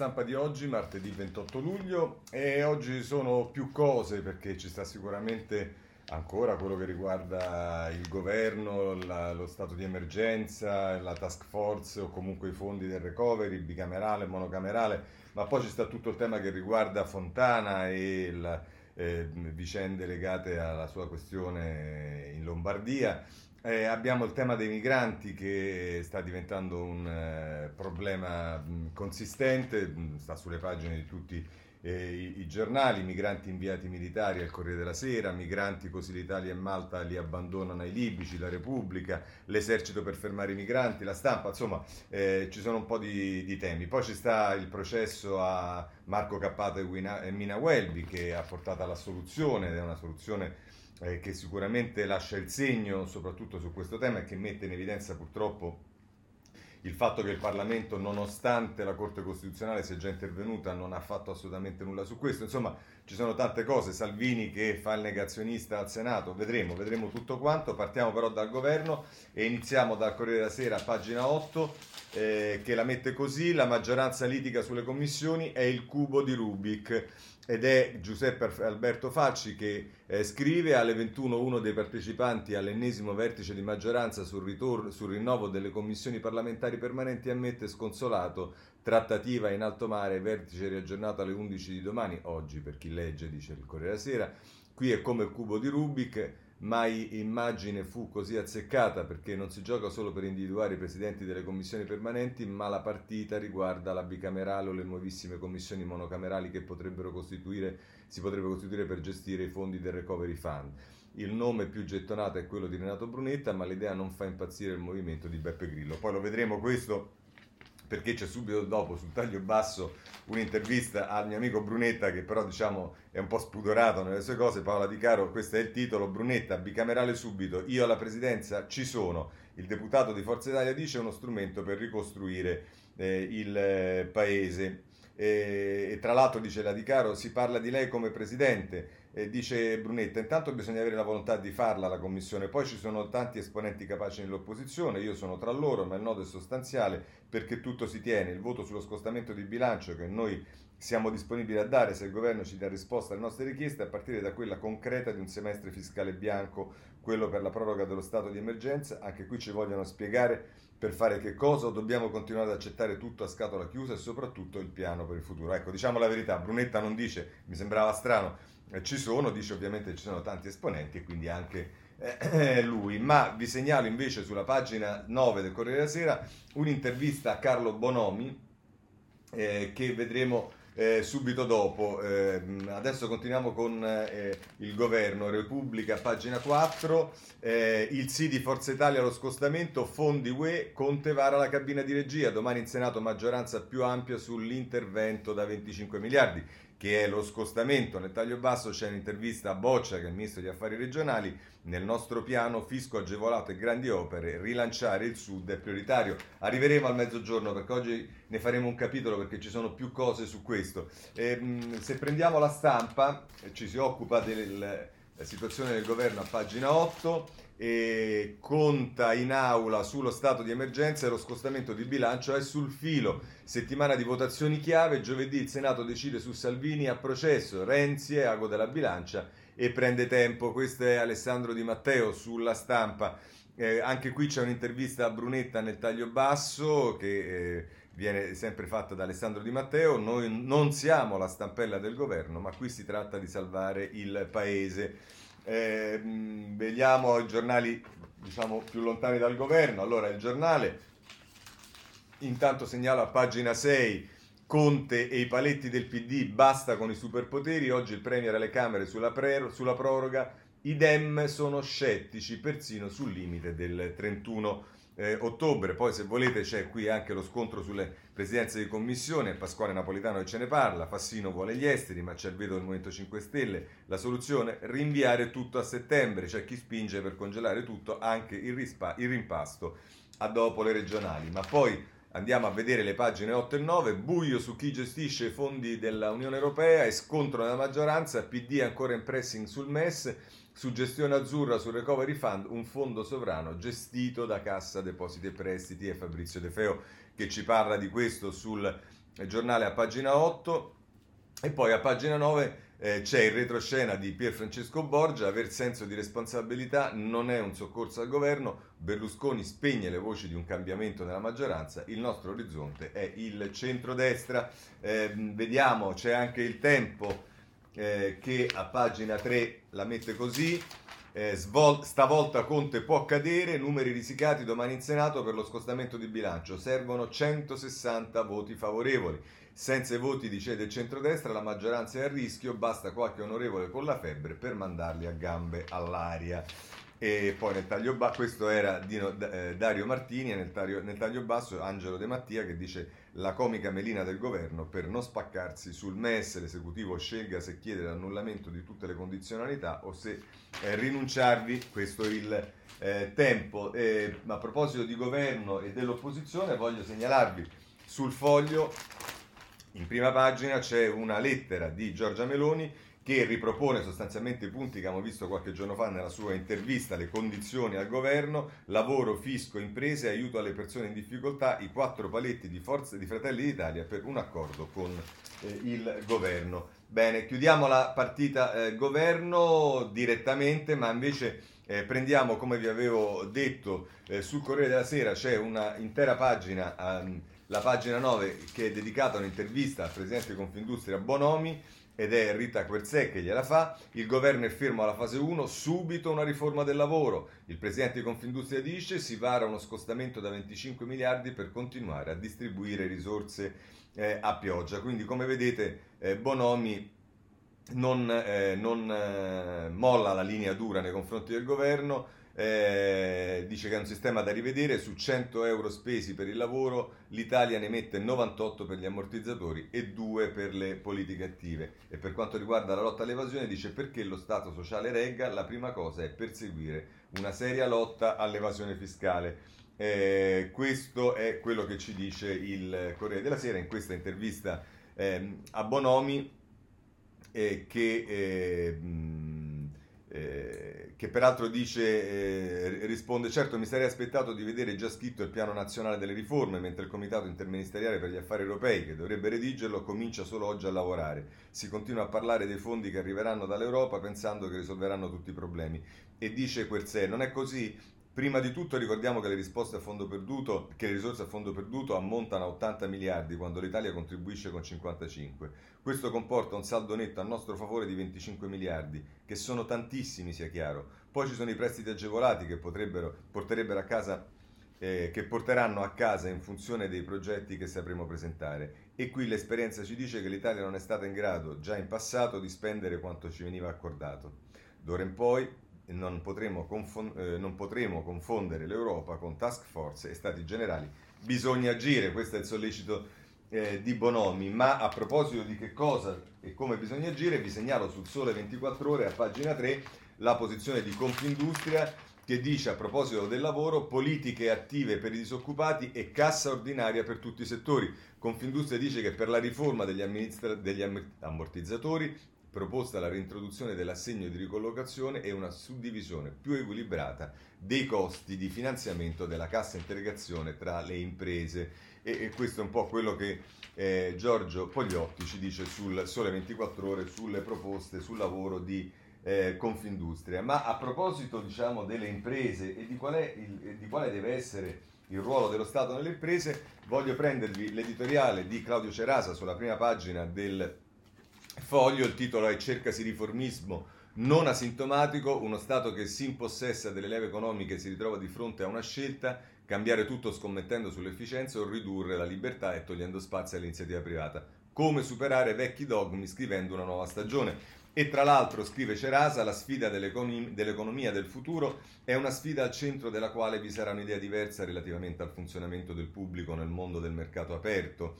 Stampa di oggi, martedì 28 luglio, e oggi sono più cose perché ci sta sicuramente ancora quello che riguarda il governo, la, lo stato di emergenza, la task force o comunque i fondi del recovery, bicamerale, monocamerale, ma poi ci sta tutto il tema che riguarda Fontana e le eh, vicende legate alla sua questione in Lombardia eh, abbiamo il tema dei migranti che sta diventando un eh, problema mh, consistente, mh, sta sulle pagine di tutti eh, i, i, giornali, migranti inviati militari al Corriere della Sera, migranti così l'Italia e Malta li abbandonano ai libici, la Repubblica, l'esercito per fermare i migranti, la stampa, insomma eh, ci sono un po' di, di, temi. Poi ci sta il processo a Marco Cappato e Mina Welby che ha portato alla soluzione, ed è una soluzione eh, che sicuramente lascia il segno soprattutto su questo tema e che mette in evidenza purtroppo il fatto che il Parlamento, nonostante la Corte Costituzionale sia già intervenuta, non ha fatto assolutamente nulla su questo. Insomma, ci sono tante cose. Salvini che fa il negazionista al Senato, vedremo, vedremo tutto quanto. Partiamo però dal governo e iniziamo dal Corriere della Sera, pagina 8, eh, che la mette così: la maggioranza litiga sulle commissioni, è il cubo di Rubik ed è Giuseppe Alberto Facci che eh, scrive alle 21 uno dei partecipanti all'ennesimo vertice di maggioranza sul, ritorno, sul rinnovo delle commissioni parlamentari permanenti ammette sconsolato trattativa in alto mare, vertice riaggiornato alle 11 di domani, oggi per chi legge dice il Corriere della Sera, qui è come il cubo di Rubik, mai immagine fu così azzeccata perché non si gioca solo per individuare i presidenti delle commissioni permanenti, ma la partita riguarda la bicamerale o le nuovissime commissioni monocamerali che potrebbero costituire, si potrebbero costituire per gestire i fondi del Recovery Fund. Il nome più gettonato è quello di Renato Brunetta, ma l'idea non fa impazzire il movimento di Beppe Grillo. Poi lo vedremo questo perché c'è subito dopo sul taglio basso un'intervista al mio amico Brunetta che però diciamo è un po' spudorato nelle sue cose, Paola Di Caro, questo è il titolo, Brunetta, bicamerale subito, io alla presidenza ci sono, il deputato di Forza Italia dice uno strumento per ricostruire eh, il eh, paese. E, e, tra l'altro dice la Di Caro, si parla di lei come presidente, e dice Brunetta, intanto bisogna avere la volontà di farla la commissione, poi ci sono tanti esponenti capaci nell'opposizione, io sono tra loro, ma il nodo è sostanziale perché tutto si tiene, il voto sullo scostamento di bilancio che noi siamo disponibili a dare se il governo ci dà risposta alle nostre richieste a partire da quella concreta di un semestre fiscale bianco, quello per la proroga dello stato di emergenza, anche qui ci vogliono spiegare per fare che cosa o dobbiamo continuare ad accettare tutto a scatola chiusa e soprattutto il piano per il futuro. Ecco, diciamo la verità, Brunetta non dice, mi sembrava strano, eh, ci sono, dice ovviamente ci sono tanti esponenti e quindi anche eh, lui, ma vi segnalo invece sulla pagina 9 del Corriere della Sera un'intervista a Carlo Bonomi eh, che vedremo eh, subito dopo. Eh, adesso continuiamo con eh, il governo, Repubblica, pagina 4, eh, il sì di Forza Italia allo scostamento, fondi UE, Conte vara la cabina di regia, domani in Senato maggioranza più ampia sull'intervento da 25 miliardi che è lo scostamento. Nel taglio basso c'è un'intervista a Boccia, che è il ministro degli affari regionali. Nel nostro piano fisco agevolato e grandi opere, rilanciare il sud è prioritario. Arriveremo al mezzogiorno perché oggi ne faremo un capitolo perché ci sono più cose su questo. E, ehm, se prendiamo la stampa, ci si occupa della situazione del governo a pagina 8 e conta in aula sullo stato di emergenza e lo scostamento di bilancio è sul filo. Settimana di votazioni chiave, giovedì il Senato decide su Salvini a processo, Renzi è ago della bilancia e prende tempo. Questo è Alessandro Di Matteo sulla stampa. Eh, anche qui c'è un'intervista a Brunetta nel taglio basso che eh, viene sempre fatta da Alessandro Di Matteo. Noi non siamo la stampella del governo, ma qui si tratta di salvare il paese. Eh, vediamo i giornali diciamo più lontani dal governo. Allora, il giornale intanto segnala a pagina 6 Conte e i paletti del PD, basta con i superpoteri. Oggi il Premier alle Camere sulla, pre- sulla proroga. I Dem sono scettici persino sul limite del 31 eh, ottobre. Poi, se volete, c'è qui anche lo scontro sulle presidenze di commissione. Pasquale Napolitano che ce ne parla. Fassino vuole gli esteri, ma c'è il veto del Movimento 5 Stelle. La soluzione? Rinviare tutto a settembre. C'è chi spinge per congelare tutto, anche il, rispa- il rimpasto a dopo le regionali. Ma poi andiamo a vedere le pagine 8 e 9. Buio su chi gestisce i fondi dell'Unione Europea e scontro nella maggioranza. PD ancora in pressing sul MES su gestione azzurra sul Recovery Fund, un fondo sovrano gestito da Cassa Depositi e Prestiti e Fabrizio De Feo che ci parla di questo sul giornale a pagina 8 e poi a pagina 9 eh, c'è il retroscena di Pier Francesco Borgia, aver senso di responsabilità non è un soccorso al governo, Berlusconi spegne le voci di un cambiamento nella maggioranza, il nostro orizzonte è il centrodestra. Eh, vediamo, c'è anche il tempo eh, che a pagina 3 la mette così. Eh, svol- stavolta Conte può cadere, numeri risicati domani in Senato per lo scostamento di bilancio, servono 160 voti favorevoli. Senza i voti di del centrodestra la maggioranza è a rischio, basta qualche onorevole con la febbre per mandarli a gambe all'aria. E poi nel taglio basso, questo era Dino, eh, Dario Martini e nel taglio, nel taglio basso Angelo De Mattia che dice la comica melina del governo per non spaccarsi sul MES, l'esecutivo scelga se chiedere l'annullamento di tutte le condizionalità o se eh, rinunciarvi, questo è il eh, tempo. a proposito di governo e dell'opposizione voglio segnalarvi sul foglio in prima pagina c'è una lettera di Giorgia Meloni che ripropone sostanzialmente i punti che abbiamo visto qualche giorno fa nella sua intervista, le condizioni al governo, lavoro, fisco, imprese, aiuto alle persone in difficoltà, i quattro paletti di Forza di Fratelli d'Italia per un accordo con eh, il governo. Bene, chiudiamo la partita eh, governo direttamente, ma invece eh, prendiamo, come vi avevo detto, eh, sul Corriere della Sera c'è una intera pagina um, la pagina 9 che è dedicata a un'intervista al presidente Confindustria Bonomi ed è Rita Querzè che gliela fa. Il governo è fermo alla fase 1, subito una riforma del lavoro. Il presidente di Confindustria dice si vara uno scostamento da 25 miliardi per continuare a distribuire risorse eh, a pioggia. Quindi come vedete eh, Bonomi non, eh, non eh, molla la linea dura nei confronti del governo eh, dice che è un sistema da rivedere, su 100 euro spesi per il lavoro l'Italia ne mette 98 per gli ammortizzatori e 2 per le politiche attive. E per quanto riguarda la lotta all'evasione dice perché lo Stato sociale regga, la prima cosa è perseguire una seria lotta all'evasione fiscale. Eh, questo è quello che ci dice il Corriere della Sera in questa intervista eh, a Bonomi eh, che eh, che peraltro dice, eh, risponde, certo mi sarei aspettato di vedere già scritto il piano nazionale delle riforme, mentre il Comitato interministeriale per gli affari europei, che dovrebbe redigerlo, comincia solo oggi a lavorare. Si continua a parlare dei fondi che arriveranno dall'Europa pensando che risolveranno tutti i problemi. E dice Querzè, non è così? Prima di tutto ricordiamo che le, perduto, che le risorse a fondo perduto ammontano a 80 miliardi quando l'Italia contribuisce con 55. Questo comporta un saldo netto a nostro favore di 25 miliardi, che sono tantissimi sia chiaro. Poi ci sono i prestiti agevolati che a casa eh, che porteranno a casa in funzione dei progetti che sapremo presentare. E qui l'esperienza ci dice che l'Italia non è stata in grado già in passato di spendere quanto ci veniva accordato. D'ora in poi non potremo, confon- eh, non potremo confondere l'Europa con task force e stati generali. Bisogna agire, questo è il sollecito eh, di Bonomi. Ma a proposito di che cosa e come bisogna agire, vi segnalo sul Sole 24 Ore a pagina 3 la posizione di Confindustria che dice a proposito del lavoro politiche attive per i disoccupati e cassa ordinaria per tutti i settori. Confindustria dice che per la riforma degli, amministra- degli ammortizzatori proposta la reintroduzione dell'assegno di ricollocazione e una suddivisione più equilibrata dei costi di finanziamento della cassa integrazione tra le imprese. E, e questo è un po' quello che eh, Giorgio Pogliotti ci dice sul Sole 24 Ore sulle proposte sul lavoro di eh, Confindustria. Ma a proposito diciamo, delle imprese e di, qual il, di quale deve essere il ruolo dello Stato nelle imprese, voglio prendervi l'editoriale di Claudio Cerasa sulla prima pagina del foglio, il titolo è Cercasi riformismo non asintomatico, uno Stato che si impossessa delle leve economiche si ritrova di fronte a una scelta, cambiare tutto scommettendo sull'efficienza o ridurre la libertà e togliendo spazio all'iniziativa privata. Come superare vecchi dogmi scrivendo una nuova stagione. E tra l'altro, scrive Cerasa, la sfida dell'economia del futuro è una sfida al centro della quale vi sarà un'idea diversa relativamente al funzionamento del pubblico nel mondo del mercato aperto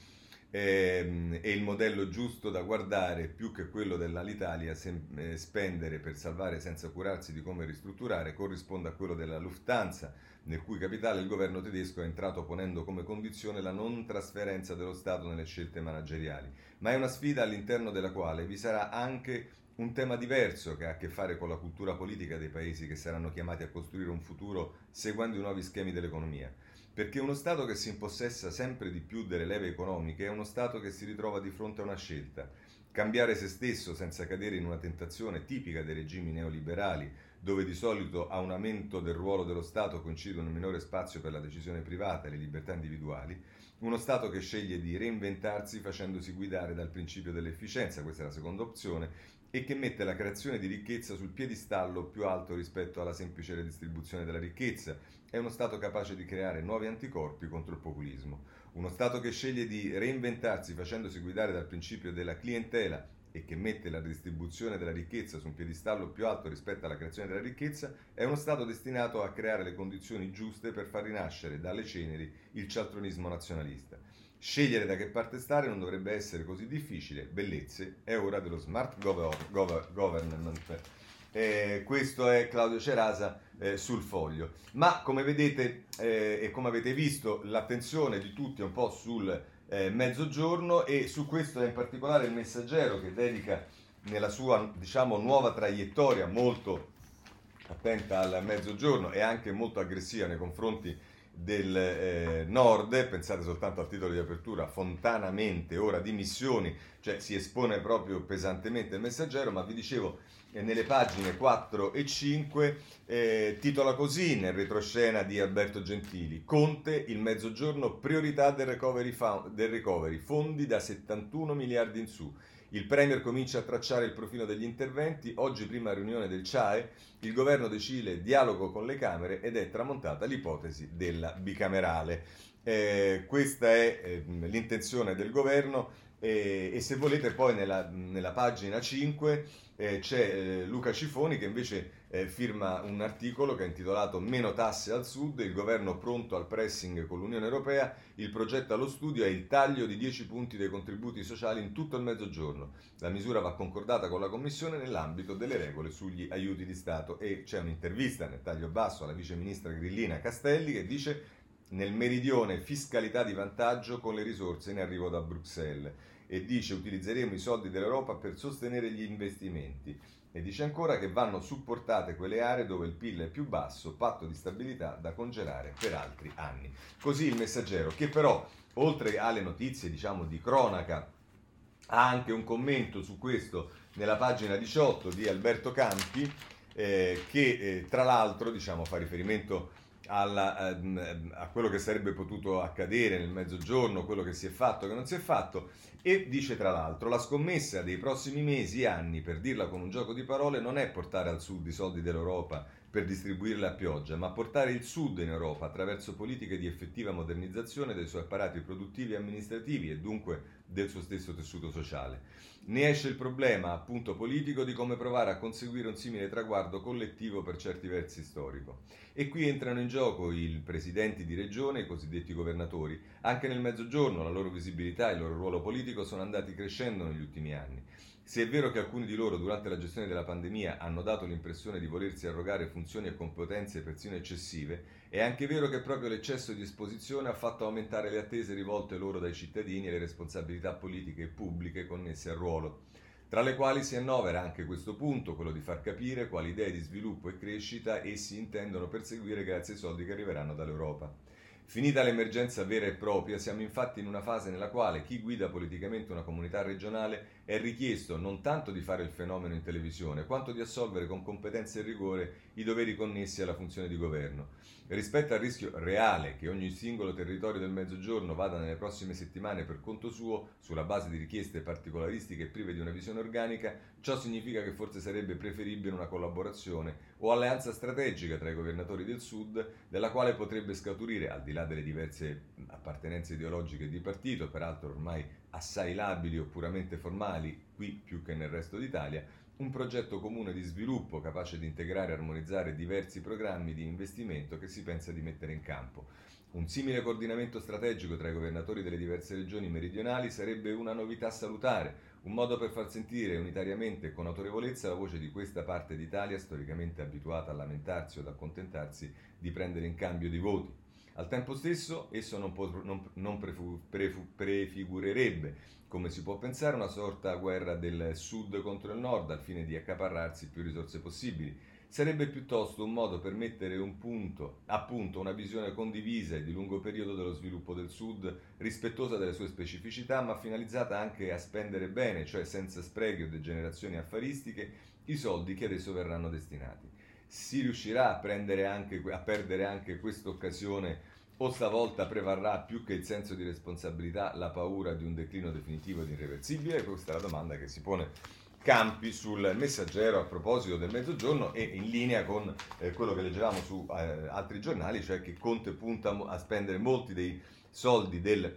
ehm, è il modello giusto da guardare più che quello dell'Alitalia sem- eh, spendere per salvare senza curarsi di come ristrutturare corrisponde a quello della Lufthansa nel cui capitale il governo tedesco è entrato ponendo come condizione la non trasferenza dello Stato nelle scelte manageriali, ma è una sfida all'interno della quale vi sarà anche un tema diverso che ha a che fare con la cultura politica dei paesi che saranno chiamati a costruire un futuro seguendo i nuovi schemi dell'economia. Perché uno Stato che si impossessa sempre di più delle leve economiche è uno Stato che si ritrova di fronte a una scelta. Cambiare se stesso senza cadere in una tentazione tipica dei regimi neoliberali, dove di solito a un aumento del ruolo dello Stato coincide un minore spazio per la decisione privata e le libertà individuali, uno Stato che sceglie di reinventarsi facendosi guidare dal principio dell'efficienza, questa è la seconda opzione, e che mette la creazione di ricchezza sul piedistallo più alto rispetto alla semplice redistribuzione della ricchezza. È uno Stato capace di creare nuovi anticorpi contro il populismo. Uno Stato che sceglie di reinventarsi facendosi guidare dal principio della clientela e che mette la distribuzione della ricchezza su un piedistallo più alto rispetto alla creazione della ricchezza, è uno Stato destinato a creare le condizioni giuste per far rinascere dalle ceneri il cialtronismo nazionalista. Scegliere da che parte stare non dovrebbe essere così difficile. Bellezze, è ora dello smart gover- gover- government. Eh, questo è Claudio Cerasa eh, sul foglio. Ma come vedete eh, e come avete visto, l'attenzione di tutti è un po' sul eh, mezzogiorno e su questo è in particolare il messaggero che dedica nella sua diciamo, nuova traiettoria molto attenta al mezzogiorno e anche molto aggressiva nei confronti del eh, nord, pensate soltanto al titolo di apertura, fontanamente ora di missioni, cioè si espone proprio pesantemente il messaggero, ma vi dicevo eh, nelle pagine 4 e 5 eh, titola così nel retroscena di Alberto Gentili, Conte, il mezzogiorno, priorità del recovery, del recovery fondi da 71 miliardi in su. Il Premier comincia a tracciare il profilo degli interventi, oggi prima riunione del CIAE, il governo decide dialogo con le Camere ed è tramontata l'ipotesi della bicamerale. Eh, questa è eh, l'intenzione del governo e, e, se volete poi nella, nella pagina 5 eh, c'è eh, Luca Cifoni che invece eh, firma un articolo che è intitolato Meno tasse al sud, il governo pronto al pressing con l'Unione Europea, il progetto allo studio è il taglio di 10 punti dei contributi sociali in tutto il mezzogiorno. La misura va concordata con la Commissione nell'ambito delle regole sugli aiuti di Stato e c'è un'intervista nel taglio basso alla vice ministra Grillina Castelli che dice nel meridione fiscalità di vantaggio con le risorse in arrivo da Bruxelles e dice utilizzeremo i soldi dell'Europa per sostenere gli investimenti e dice ancora che vanno supportate quelle aree dove il PIL è più basso, patto di stabilità da congelare per altri anni. Così il messaggero, che però oltre alle notizie diciamo di cronaca ha anche un commento su questo nella pagina 18 di Alberto Campi eh, che eh, tra l'altro diciamo, fa riferimento alla, ehm, a quello che sarebbe potuto accadere nel mezzogiorno, quello che si è fatto, che non si è fatto, e dice tra l'altro la scommessa dei prossimi mesi anni, per dirla con un gioco di parole, non è portare al sud i soldi dell'Europa per distribuirli a pioggia, ma portare il sud in Europa attraverso politiche di effettiva modernizzazione dei suoi apparati produttivi e amministrativi e dunque del suo stesso tessuto sociale. Ne esce il problema, appunto politico, di come provare a conseguire un simile traguardo collettivo per certi versi storico. E qui entrano in gioco i presidenti di regione, i cosiddetti governatori. Anche nel mezzogiorno la loro visibilità e il loro ruolo politico sono andati crescendo negli ultimi anni. Se è vero che alcuni di loro durante la gestione della pandemia hanno dato l'impressione di volersi arrogare funzioni e competenze persino eccessive, è anche vero che proprio l'eccesso di esposizione ha fatto aumentare le attese rivolte loro dai cittadini e le responsabilità politiche e pubbliche connesse al ruolo, tra le quali si annovera anche questo punto, quello di far capire quali idee di sviluppo e crescita essi intendono perseguire grazie ai soldi che arriveranno dall'Europa. Finita l'emergenza vera e propria, siamo infatti in una fase nella quale chi guida politicamente una comunità regionale è richiesto non tanto di fare il fenomeno in televisione, quanto di assolvere con competenza e rigore i doveri connessi alla funzione di governo. Rispetto al rischio reale che ogni singolo territorio del Mezzogiorno vada nelle prossime settimane per conto suo, sulla base di richieste particolaristiche e prive di una visione organica, ciò significa che forse sarebbe preferibile una collaborazione o alleanza strategica tra i governatori del Sud, della quale potrebbe scaturire, al di là delle diverse appartenenze ideologiche di partito, peraltro ormai assai labili o puramente formali, qui più che nel resto d'Italia, un progetto comune di sviluppo capace di integrare e armonizzare diversi programmi di investimento che si pensa di mettere in campo. Un simile coordinamento strategico tra i governatori delle diverse regioni meridionali sarebbe una novità salutare, un modo per far sentire unitariamente e con autorevolezza la voce di questa parte d'Italia storicamente abituata a lamentarsi o ad accontentarsi di prendere in cambio di voti. Al tempo stesso, esso non, pot- non, non prefu- prefu- prefigurerebbe, come si può pensare, una sorta guerra del sud contro il nord al fine di accaparrarsi più risorse possibili. sarebbe piuttosto un modo per mettere un punto, appunto una visione condivisa e di lungo periodo dello sviluppo del Sud, rispettosa delle sue specificità, ma finalizzata anche a spendere bene, cioè senza sprechi o degenerazioni affaristiche, i soldi che adesso verranno destinati. Si riuscirà a, anche, a perdere anche questa occasione o stavolta prevarrà più che il senso di responsabilità la paura di un declino definitivo ed irreversibile? Questa è la domanda che si pone Campi sul messaggero a proposito del mezzogiorno e in linea con eh, quello che leggevamo su eh, altri giornali, cioè che Conte punta a spendere molti dei soldi del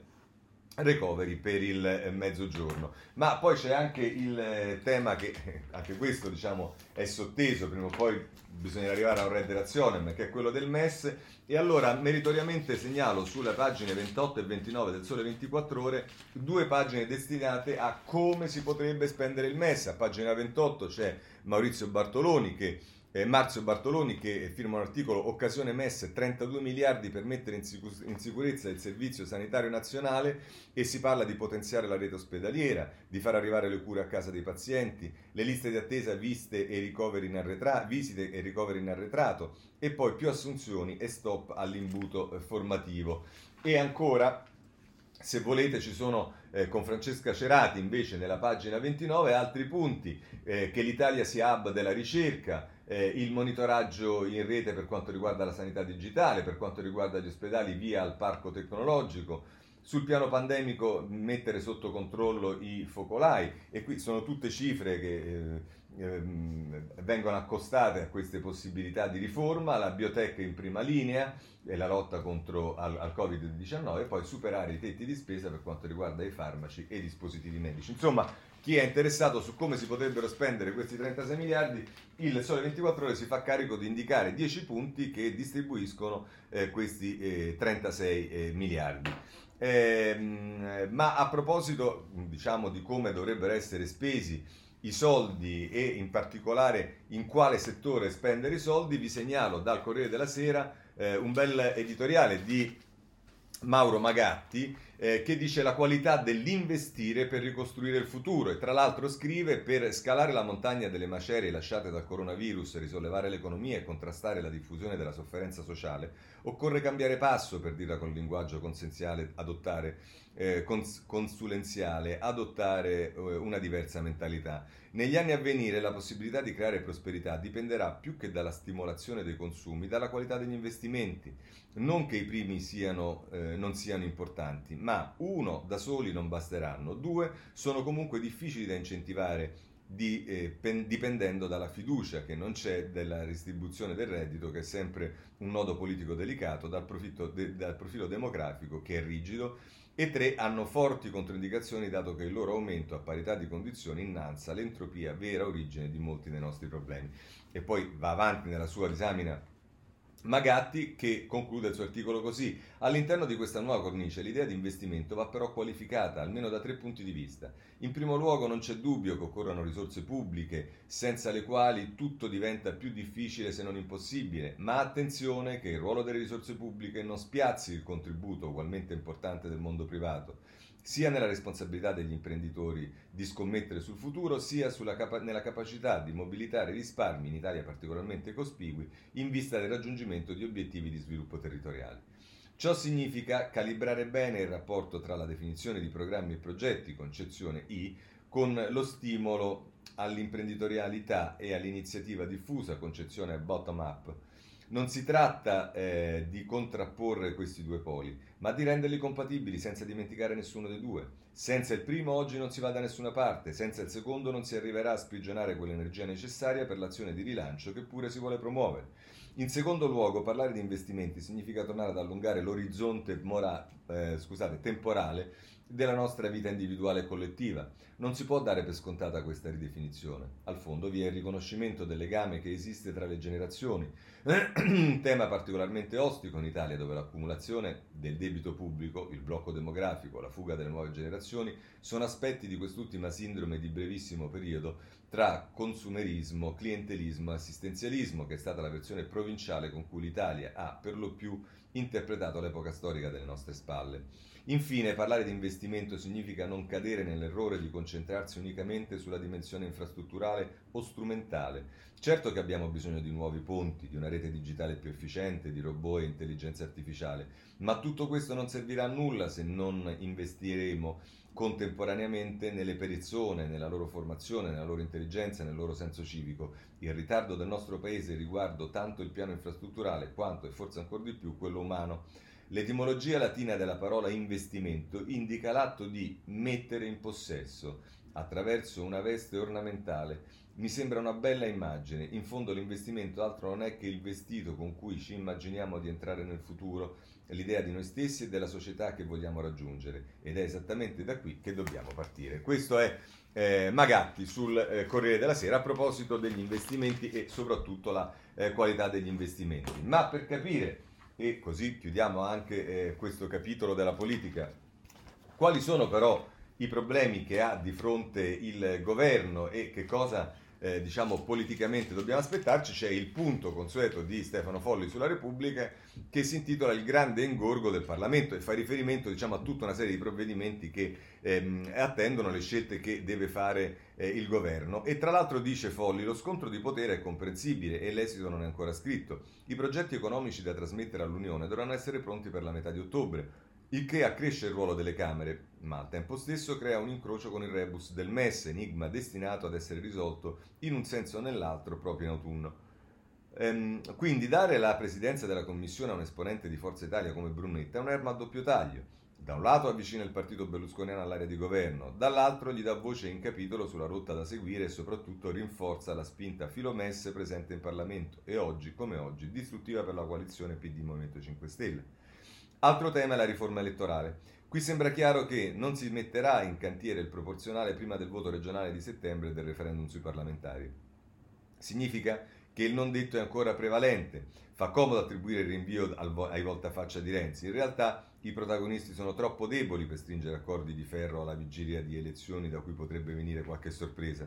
recovery per il eh, mezzogiorno. Ma poi c'è anche il eh, tema che anche questo diciamo è sotteso, prima o poi bisogna arrivare a un red razionem, che è quello del MES. E allora meritoriamente segnalo sulle pagine 28 e 29 del Sole 24 Ore due pagine destinate a come si potrebbe spendere il MES. A pagina 28 c'è Maurizio Bartoloni che eh, Marzio Bartoloni che firma un articolo Occasione MES 32 miliardi per mettere in, sicur- in, sicurezza il servizio sanitario nazionale e si parla di potenziare la rete ospedaliera, di far arrivare le cure a casa dei pazienti, le liste di attesa viste e ricoveri in arretra- visite e ricoveri in arretrato e poi più assunzioni e stop all'imbuto eh, formativo. E ancora se volete ci sono eh, con Francesca Cerati invece nella pagina 29 altri punti, eh, che l'Italia sia hub della ricerca, eh, il monitoraggio in rete per quanto riguarda la sanità digitale, per quanto riguarda gli ospedali via al parco tecnologico, sul piano pandemico mettere sotto controllo i focolai. E qui sono tutte cifre che eh, ehm, vengono accostate a queste possibilità di riforma, la biotech in prima linea e la lotta contro al, al Covid-19 e poi superare i tetti di spesa per quanto riguarda i farmaci e i dispositivi medici. Insomma, chi è interessato su come si potrebbero spendere questi 36 miliardi, il Sole 24 Ore si fa carico di indicare 10 punti che distribuiscono eh, questi eh, 36 eh, miliardi. Eh, ma a proposito diciamo, di come dovrebbero essere spesi i soldi e in particolare in quale settore spendere i soldi, vi segnalo dal Corriere della Sera eh, un bel editoriale di Mauro Magatti eh, che dice la qualità dell'investire per ricostruire il futuro e tra l'altro scrive per scalare la montagna delle macerie lasciate dal coronavirus, risollevare l'economia e contrastare la diffusione della sofferenza sociale, occorre cambiare passo per dirla con linguaggio consenziale, adottare eh, cons- consulenziale, adottare eh, una diversa mentalità. Negli anni a venire la possibilità di creare prosperità dipenderà più che dalla stimolazione dei consumi, dalla qualità degli investimenti. Non che i primi siano, eh, non siano importanti, ma uno, da soli non basteranno, due, sono comunque difficili da incentivare di, eh, pen, dipendendo dalla fiducia che non c'è della distribuzione del reddito, che è sempre un nodo politico delicato, dal, de, dal profilo demografico che è rigido e tre hanno forti controindicazioni dato che il loro aumento a parità di condizioni innalza l'entropia vera origine di molti dei nostri problemi. E poi va avanti nella sua disamina Magatti che conclude il suo articolo così. All'interno di questa nuova cornice l'idea di investimento va però qualificata almeno da tre punti di vista. In primo luogo non c'è dubbio che occorrano risorse pubbliche, senza le quali tutto diventa più difficile se non impossibile, ma attenzione che il ruolo delle risorse pubbliche non spiazzi il contributo ugualmente importante del mondo privato sia nella responsabilità degli imprenditori di scommettere sul futuro, sia capa- nella capacità di mobilitare risparmi in Italia particolarmente cospigui in vista del raggiungimento di obiettivi di sviluppo territoriale. Ciò significa calibrare bene il rapporto tra la definizione di programmi e progetti, concezione I, con lo stimolo all'imprenditorialità e all'iniziativa diffusa, concezione bottom-up, non si tratta eh, di contrapporre questi due poli, ma di renderli compatibili senza dimenticare nessuno dei due. Senza il primo oggi non si va da nessuna parte, senza il secondo non si arriverà a sprigionare quell'energia necessaria per l'azione di rilancio che pure si vuole promuovere. In secondo luogo, parlare di investimenti significa tornare ad allungare l'orizzonte mora- eh, scusate, temporale della nostra vita individuale e collettiva. Non si può dare per scontata questa ridefinizione. Al fondo vi è il riconoscimento del legame che esiste tra le generazioni, un tema particolarmente ostico in Italia dove l'accumulazione del debito pubblico, il blocco demografico, la fuga delle nuove generazioni sono aspetti di quest'ultima sindrome di brevissimo periodo tra consumerismo, clientelismo e assistenzialismo, che è stata la versione provinciale con cui l'Italia ha per lo più interpretato all'epoca storica delle nostre spalle. Infine, parlare di investimento significa non cadere nell'errore di concentrarsi unicamente sulla dimensione infrastrutturale o strumentale. Certo che abbiamo bisogno di nuovi ponti, di una rete digitale più efficiente, di robot e intelligenza artificiale, ma tutto questo non servirà a nulla se non investiremo contemporaneamente nelle persone, nella loro formazione, nella loro intelligenza, nel loro senso civico. Il ritardo del nostro paese riguardo tanto il piano infrastrutturale quanto, e forse ancora di più, quello umano. L'etimologia latina della parola investimento indica l'atto di mettere in possesso attraverso una veste ornamentale. Mi sembra una bella immagine. In fondo l'investimento altro non è che il vestito con cui ci immaginiamo di entrare nel futuro, l'idea di noi stessi e della società che vogliamo raggiungere. Ed è esattamente da qui che dobbiamo partire. Questo è eh, Magatti sul eh, Corriere della Sera a proposito degli investimenti e soprattutto la eh, qualità degli investimenti. Ma per capire e così chiudiamo anche eh, questo capitolo della politica. Quali sono però i problemi che ha di fronte il governo e che cosa eh, diciamo politicamente dobbiamo aspettarci, c'è il punto consueto di Stefano Folli sulla Repubblica che si intitola Il grande ingorgo del Parlamento e fa riferimento diciamo, a tutta una serie di provvedimenti che ehm, attendono le scelte che deve fare eh, il governo. E tra l'altro dice Folli, lo scontro di potere è comprensibile e l'esito non è ancora scritto. I progetti economici da trasmettere all'Unione dovranno essere pronti per la metà di ottobre il che accresce il ruolo delle Camere, ma al tempo stesso crea un incrocio con il rebus del MES, enigma destinato ad essere risolto in un senso o nell'altro proprio in autunno. Ehm, quindi dare la presidenza della Commissione a un esponente di Forza Italia come Brunetta è un'erma a doppio taglio. Da un lato avvicina il partito berlusconiano all'area di governo, dall'altro gli dà voce in capitolo sulla rotta da seguire e soprattutto rinforza la spinta filomesse presente in Parlamento e oggi, come oggi, distruttiva per la coalizione PD Movimento 5 Stelle. Altro tema è la riforma elettorale. Qui sembra chiaro che non si metterà in cantiere il proporzionale prima del voto regionale di settembre e del referendum sui parlamentari. Significa che il non detto è ancora prevalente. Fa comodo attribuire il rinvio ai voltafaccia di Renzi. In realtà i protagonisti sono troppo deboli per stringere accordi di ferro alla vigilia di elezioni da cui potrebbe venire qualche sorpresa.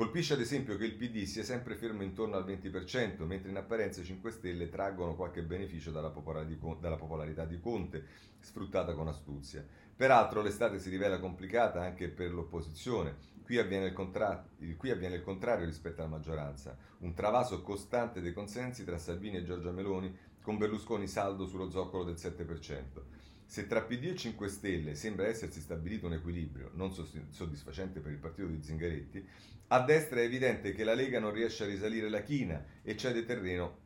Colpisce ad esempio che il PD sia sempre fermo intorno al 20%, mentre in apparenza i 5 Stelle traggono qualche beneficio dalla popolarità di Conte, sfruttata con astuzia. Peraltro l'estate si rivela complicata anche per l'opposizione. Qui avviene, il contra- qui avviene il contrario rispetto alla maggioranza, un travaso costante dei consensi tra Salvini e Giorgia Meloni, con Berlusconi saldo sullo zoccolo del 7%. Se tra PD e 5 Stelle sembra essersi stabilito un equilibrio non soddisfacente per il partito di Zingaretti, a destra è evidente che la Lega non riesce a risalire la china e cede terreno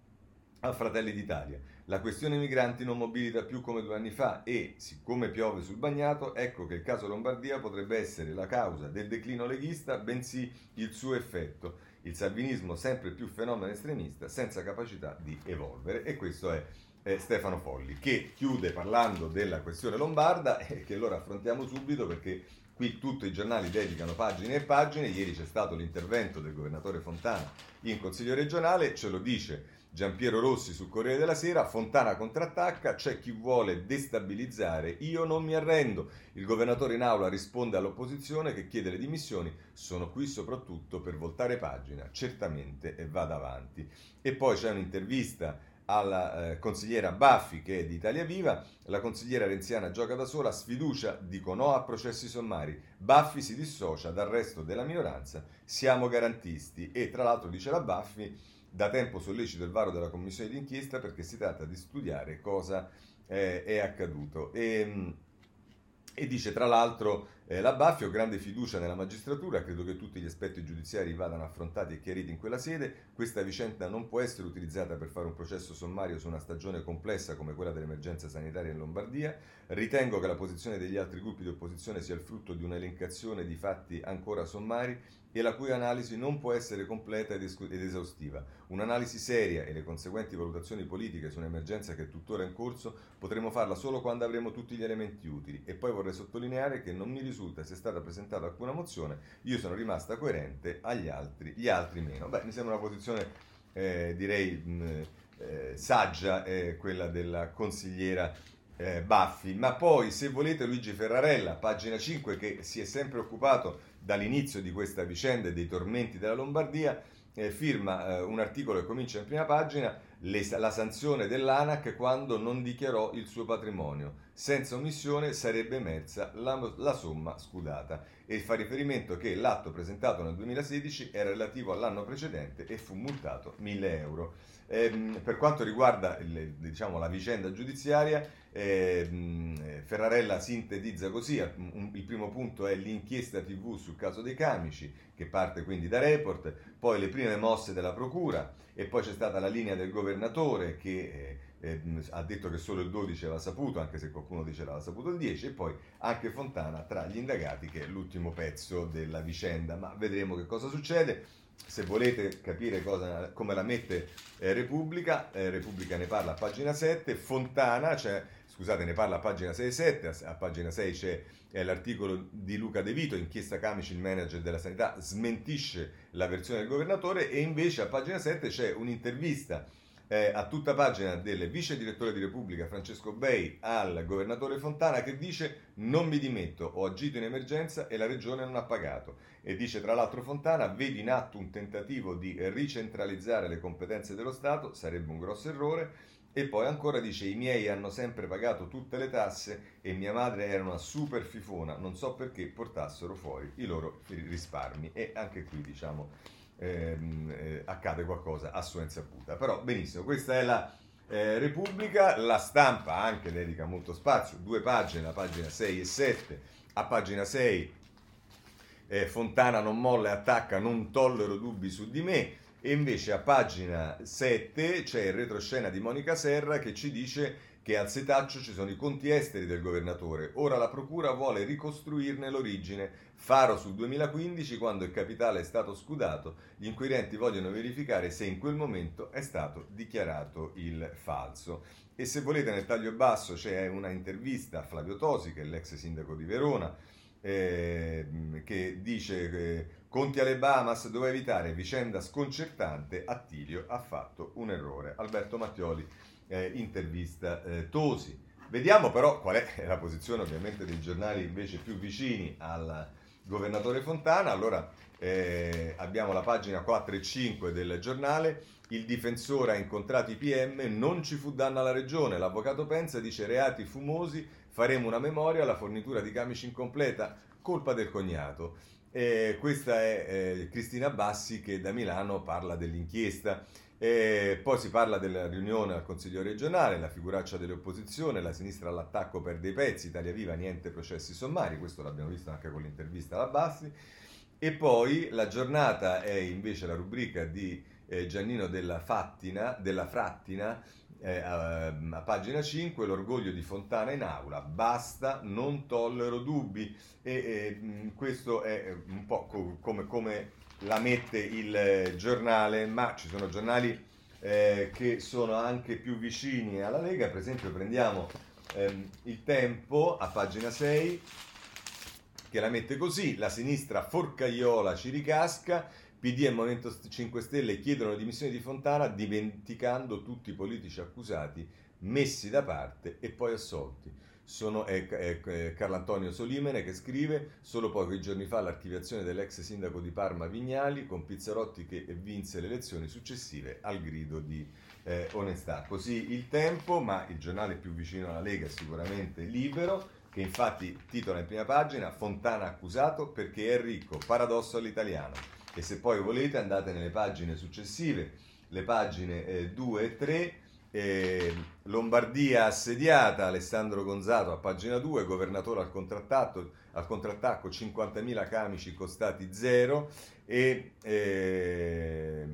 a Fratelli d'Italia. La questione migranti non mobilita più come due anni fa e, siccome piove sul bagnato, ecco che il caso Lombardia potrebbe essere la causa del declino leghista, bensì il suo effetto. Il salvinismo sempre più fenomeno estremista, senza capacità di evolvere. E questo è eh, Stefano Folli, che chiude parlando della questione lombarda e che allora affrontiamo subito perché Qui tutti i giornali dedicano pagine e pagine, ieri c'è stato l'intervento del governatore Fontana in Consiglio regionale, ce lo dice Giampiero Rossi sul Corriere della Sera, Fontana contrattacca, c'è chi vuole destabilizzare, io non mi arrendo. Il governatore in aula risponde all'opposizione che chiede le dimissioni, sono qui soprattutto per voltare pagina, certamente e vada avanti. E poi c'è un'intervista alla eh, consigliera Baffi che è di Italia Viva, la consigliera renziana gioca da sola, sfiducia, dico no a processi sommari, Baffi si dissocia dal resto della minoranza, siamo garantisti. E tra l'altro dice la Baffi, da tempo sollecito il varo della commissione d'inchiesta perché si tratta di studiare cosa eh, è accaduto. E, e dice tra l'altro eh, la Baffi ho grande fiducia nella magistratura, credo che tutti gli aspetti giudiziari vadano affrontati e chiariti in quella sede, questa vicenda non può essere utilizzata per fare un processo sommario su una stagione complessa come quella dell'emergenza sanitaria in Lombardia, ritengo che la posizione degli altri gruppi di opposizione sia il frutto di un'elencazione di fatti ancora sommari e la cui analisi non può essere completa ed, esaustiva. Un'analisi seria e le conseguenti valutazioni politiche su un'emergenza che è tuttora in corso potremo farla solo quando avremo tutti gli elementi utili. E poi vorrei sottolineare che non mi risulta sia stata presentata alcuna mozione, io sono rimasta coerente agli altri, gli altri meno. Beh, mi sembra una posizione, eh, direi, mh, eh, saggia, eh, quella della consigliera eh, Baffi, ma poi se volete Luigi Ferrarella, pagina 5, che si è sempre occupato dall'inizio di questa vicenda e dei tormenti della Lombardia, eh, firma eh, un articolo che comincia in prima pagina, le, la sanzione dell'ANAC quando non dichiarò il suo patrimonio. Senza omissione sarebbe emersa la, la somma scudata e fa riferimento che l'atto presentato nel 2016 era relativo all'anno precedente e fu multato 1000 euro. Ehm, per quanto riguarda il, diciamo, la vicenda giudiziaria, ehm, Ferrarella sintetizza così, il primo punto è l'inchiesta TV sul caso dei camici, che parte quindi da report, poi le prime mosse della procura e poi c'è stata la linea del governatore che eh, eh, ha detto che solo il 12 aveva saputo, anche se qualcuno dice aveva saputo il 10, e poi anche Fontana tra gli indagati, che è l'ultimo pezzo della vicenda, ma vedremo che cosa succede. Se volete capire cosa, come la mette eh, Repubblica, eh, Repubblica ne parla a pagina 7, Fontana, cioè, scusate, ne parla a pagina 6 e 7, a, a pagina 6 c'è eh, l'articolo di Luca De Vito, inchiesta Camici, il manager della sanità, smentisce la versione del governatore e invece a pagina 7 c'è un'intervista eh, a tutta pagina del vice direttore di Repubblica Francesco Bei al governatore Fontana che dice non mi dimetto, ho agito in emergenza e la regione non ha pagato. E dice tra l'altro Fontana, vedi in atto un tentativo di ricentralizzare le competenze dello Stato, sarebbe un grosso errore. E poi ancora dice i miei hanno sempre pagato tutte le tasse e mia madre era una super fifona, non so perché portassero fuori i loro risparmi. E anche qui diciamo ehm, eh, accade qualcosa a sua insaputa. Però benissimo, questa è la eh, Repubblica, la stampa anche dedica molto spazio, due pagine, la pagina 6 e 7, a pagina 6 eh, Fontana non molla e attacca, non tollero dubbi su di me, e invece a pagina 7 c'è il retroscena di Monica Serra che ci dice che al setaccio ci sono i conti esteri del governatore. Ora la procura vuole ricostruirne l'origine. Faro sul 2015, quando il capitale è stato scudato, gli inquirenti vogliono verificare se in quel momento è stato dichiarato il falso. E se volete nel taglio basso c'è una intervista a Flavio Tosi, che è l'ex sindaco di Verona, eh, che dice che Conti alle Bahamas doveva evitare vicenda sconcertante, Attilio ha fatto un errore. Alberto Mattioli eh, intervista eh, Tosi. Vediamo però qual è la posizione ovviamente dei giornali invece più vicini al governatore Fontana. Allora eh, abbiamo la pagina 4 e 5 del giornale. Il difensore ha incontrato i PM, non ci fu danno alla regione. L'avvocato pensa, dice reati fumosi, faremo una memoria, la fornitura di camici incompleta, colpa del cognato. Eh, questa è eh, Cristina Bassi che da Milano parla dell'inchiesta. E poi si parla della riunione al Consiglio regionale, la figuraccia dell'opposizione, la sinistra all'attacco per dei pezzi, Italia Viva, niente processi sommari, questo l'abbiamo visto anche con l'intervista alla Bassi. E poi la giornata è invece la rubrica di eh, Giannino della, Fattina, della Frattina, eh, a, a, pagina 5, l'orgoglio di Fontana in aula, basta, non tollero dubbi. E, e questo è un po' co- come, come la mette il giornale, ma ci sono giornali eh, che sono anche più vicini alla Lega, per esempio prendiamo ehm, il Tempo a pagina 6 che la mette così, la sinistra forcaiola ci ricasca, PD e Movimento 5 Stelle chiedono le dimissioni di Fontana dimenticando tutti i politici accusati messi da parte e poi assolti sono, è, è, è Carlo Antonio Solimene che scrive solo pochi giorni fa l'archiviazione dell'ex sindaco di Parma Vignali con Pizzarotti che vinse le elezioni successive al grido di eh, onestà. Così il tempo, ma il giornale più vicino alla Lega è sicuramente Libero, che infatti titola in prima pagina Fontana accusato perché è ricco, paradosso all'italiano. E se poi volete andate nelle pagine successive, le pagine 2 eh, e 3 eh, Lombardia assediata, Alessandro Gonzato a pagina 2, governatore al al contrattacco 50.000 camici costati zero e, eh,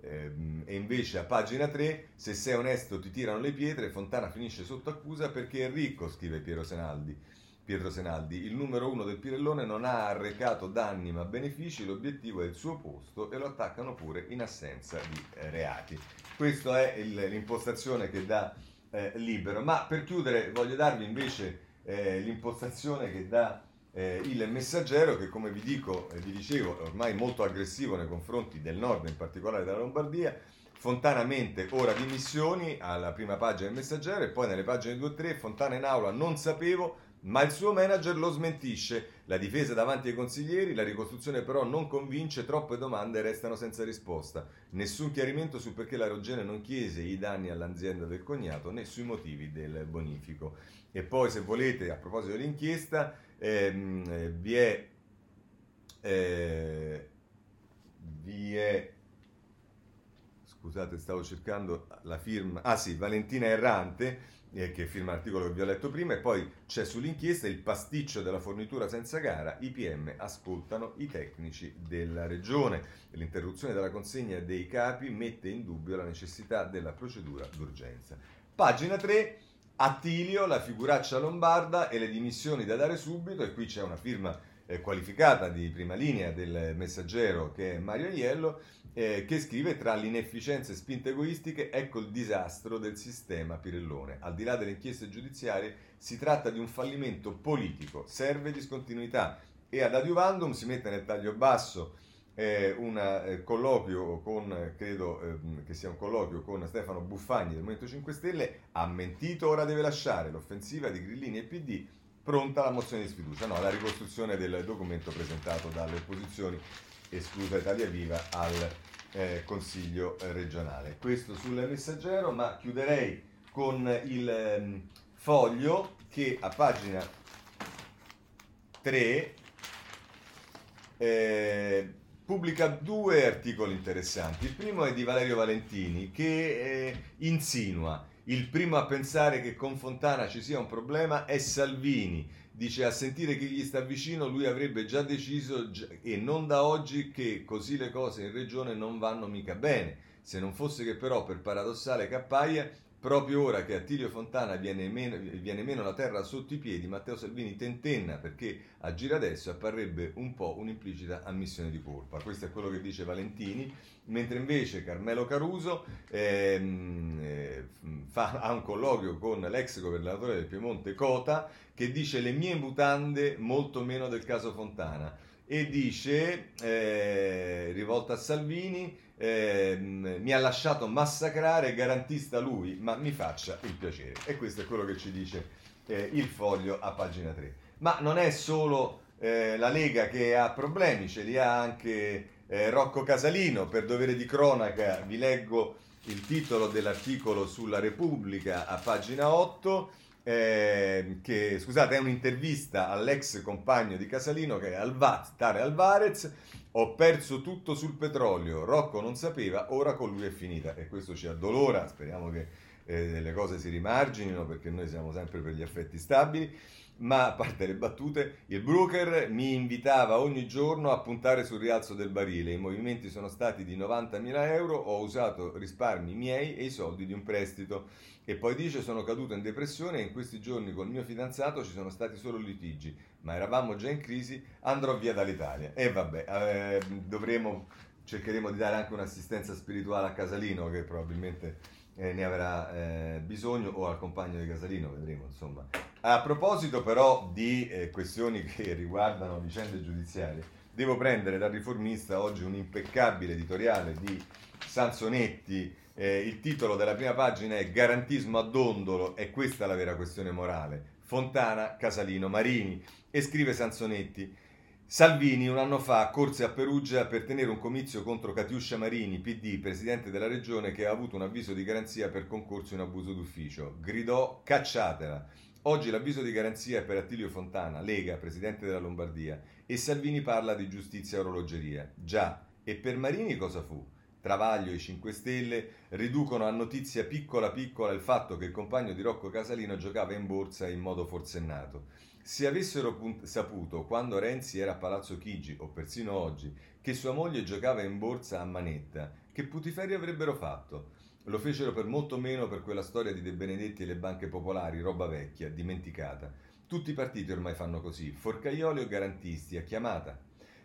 e, invece a pagina 3, se sei onesto ti tirano le pietre, Fontana finisce sotto accusa perché è ricco, scrive Piero Senaldi. Pietro Senaldi, il numero uno del Pirellone non ha arrecato danni ma benefici, l'obiettivo è il suo posto e lo attaccano pure in assenza di eh, reati. Questa è il, l'impostazione che dà eh, Libero. Ma per chiudere voglio darvi invece eh, l'impostazione che dà eh, il messaggero che come vi dico, vi dicevo, è ormai molto aggressivo nei confronti del nord, in particolare della Lombardia. Fontanamente ora dimissioni alla prima pagina del messaggero e poi nelle pagine 2 e 3 Fontana in aula non sapevo ma il suo manager lo smentisce. La difesa davanti ai consiglieri, la ricostruzione però non convince, troppe domande restano senza risposta. Nessun chiarimento su perché la Rogene non chiese i danni all'azienda del cognato né sui motivi del bonifico. E poi se volete, a proposito dell'inchiesta, ehm, eh, vi è... Eh, vi è scusate, stavo cercando la firma. Ah sì, Valentina Errante eh, che firma l'articolo che vi ho letto prima, e poi c'è sull'inchiesta il pasticcio della fornitura senza gara, i PM ascoltano i tecnici della regione. L'interruzione della consegna dei capi mette in dubbio la necessità della procedura d'urgenza. Pagina 3, Attilio, la figuraccia lombarda e le dimissioni da dare subito, e qui c'è una firma eh, qualificata di prima linea del messaggero che è Mario Aiello, eh, che scrive tra l'inefficienza e spinte egoistiche ecco il disastro del sistema Pirellone. Al di là delle inchieste giudiziarie si tratta di un fallimento politico, serve discontinuità. E ad adiuvandum si mette nel taglio basso eh, un eh, colloquio con, credo eh, che sia un colloquio con Stefano Buffagni del Movimento 5 Stelle, ha mentito, ora deve lasciare. L'offensiva di Grillini e PD, pronta la mozione di sfiducia, no, la ricostruzione del documento presentato dalle opposizioni esclusa Italia Viva al eh, Consiglio regionale. Questo sul messaggero, ma chiuderei con il eh, foglio che a pagina 3 eh, pubblica due articoli interessanti. Il primo è di Valerio Valentini che eh, insinua il primo a pensare che con Fontana ci sia un problema è Salvini dice a sentire chi gli sta vicino lui avrebbe già deciso e non da oggi che così le cose in regione non vanno mica bene. Se non fosse che però per paradossale cappaia Proprio ora che a Tilio Fontana viene meno, viene meno, la terra sotto i piedi, Matteo Salvini tentenna perché agire adesso apparrebbe un po' un'implicita ammissione di colpa. Questo è quello che dice Valentini, mentre invece Carmelo Caruso ehm, eh, fa, ha un colloquio con l'ex governatore del Piemonte Cota che dice le mie mutande molto meno del caso Fontana e dice, eh, rivolta a Salvini, eh, mi ha lasciato massacrare, garantista lui, ma mi faccia il piacere. E questo è quello che ci dice eh, il foglio a pagina 3. Ma non è solo eh, la Lega che ha problemi, ce li ha anche eh, Rocco Casalino. Per dovere di cronaca vi leggo il titolo dell'articolo sulla Repubblica a pagina 8. Eh, che scusate è un'intervista all'ex compagno di Casalino che è Alvat, Tare Alvarez ho perso tutto sul petrolio, Rocco non sapeva, ora con lui è finita. E questo ci addolora, speriamo che eh, le cose si rimarginino perché noi siamo sempre per gli affetti stabili, ma a parte le battute, il broker mi invitava ogni giorno a puntare sul rialzo del barile, i movimenti sono stati di 90.000 euro, ho usato risparmi miei e i soldi di un prestito e poi dice sono caduto in depressione e in questi giorni col mio fidanzato ci sono stati solo litigi, ma eravamo già in crisi, andrò via dall'Italia. E vabbè, eh, dovremo, cercheremo di dare anche un'assistenza spirituale a Casalino che probabilmente eh, ne avrà eh, bisogno o al compagno di Casalino, vedremo insomma. A proposito però di eh, questioni che riguardano vicende giudiziarie, devo prendere dal riformista oggi un impeccabile editoriale di Sansonetti, eh, il titolo della prima pagina è Garantismo a dondolo e questa è la vera questione morale. Fontana, Casalino, Marini e scrive Sansonetti. Salvini un anno fa corse a Perugia per tenere un comizio contro Catiuscia Marini, PD, presidente della regione che ha avuto un avviso di garanzia per concorso in abuso d'ufficio. Gridò cacciatela. Oggi l'avviso di garanzia è per Attilio Fontana, Lega, presidente della Lombardia, e Salvini parla di giustizia e orologeria. Già, e per Marini cosa fu? Travaglio e i 5 Stelle riducono a notizia piccola piccola il fatto che il compagno di Rocco Casalino giocava in borsa in modo forsennato. Se avessero punt- saputo quando Renzi era a Palazzo Chigi o persino oggi che sua moglie giocava in borsa a manetta, che putiferia avrebbero fatto? Lo fecero per molto meno per quella storia di De Benedetti e le banche popolari, roba vecchia, dimenticata. Tutti i partiti ormai fanno così, forcaioli o garantisti, a chiamata.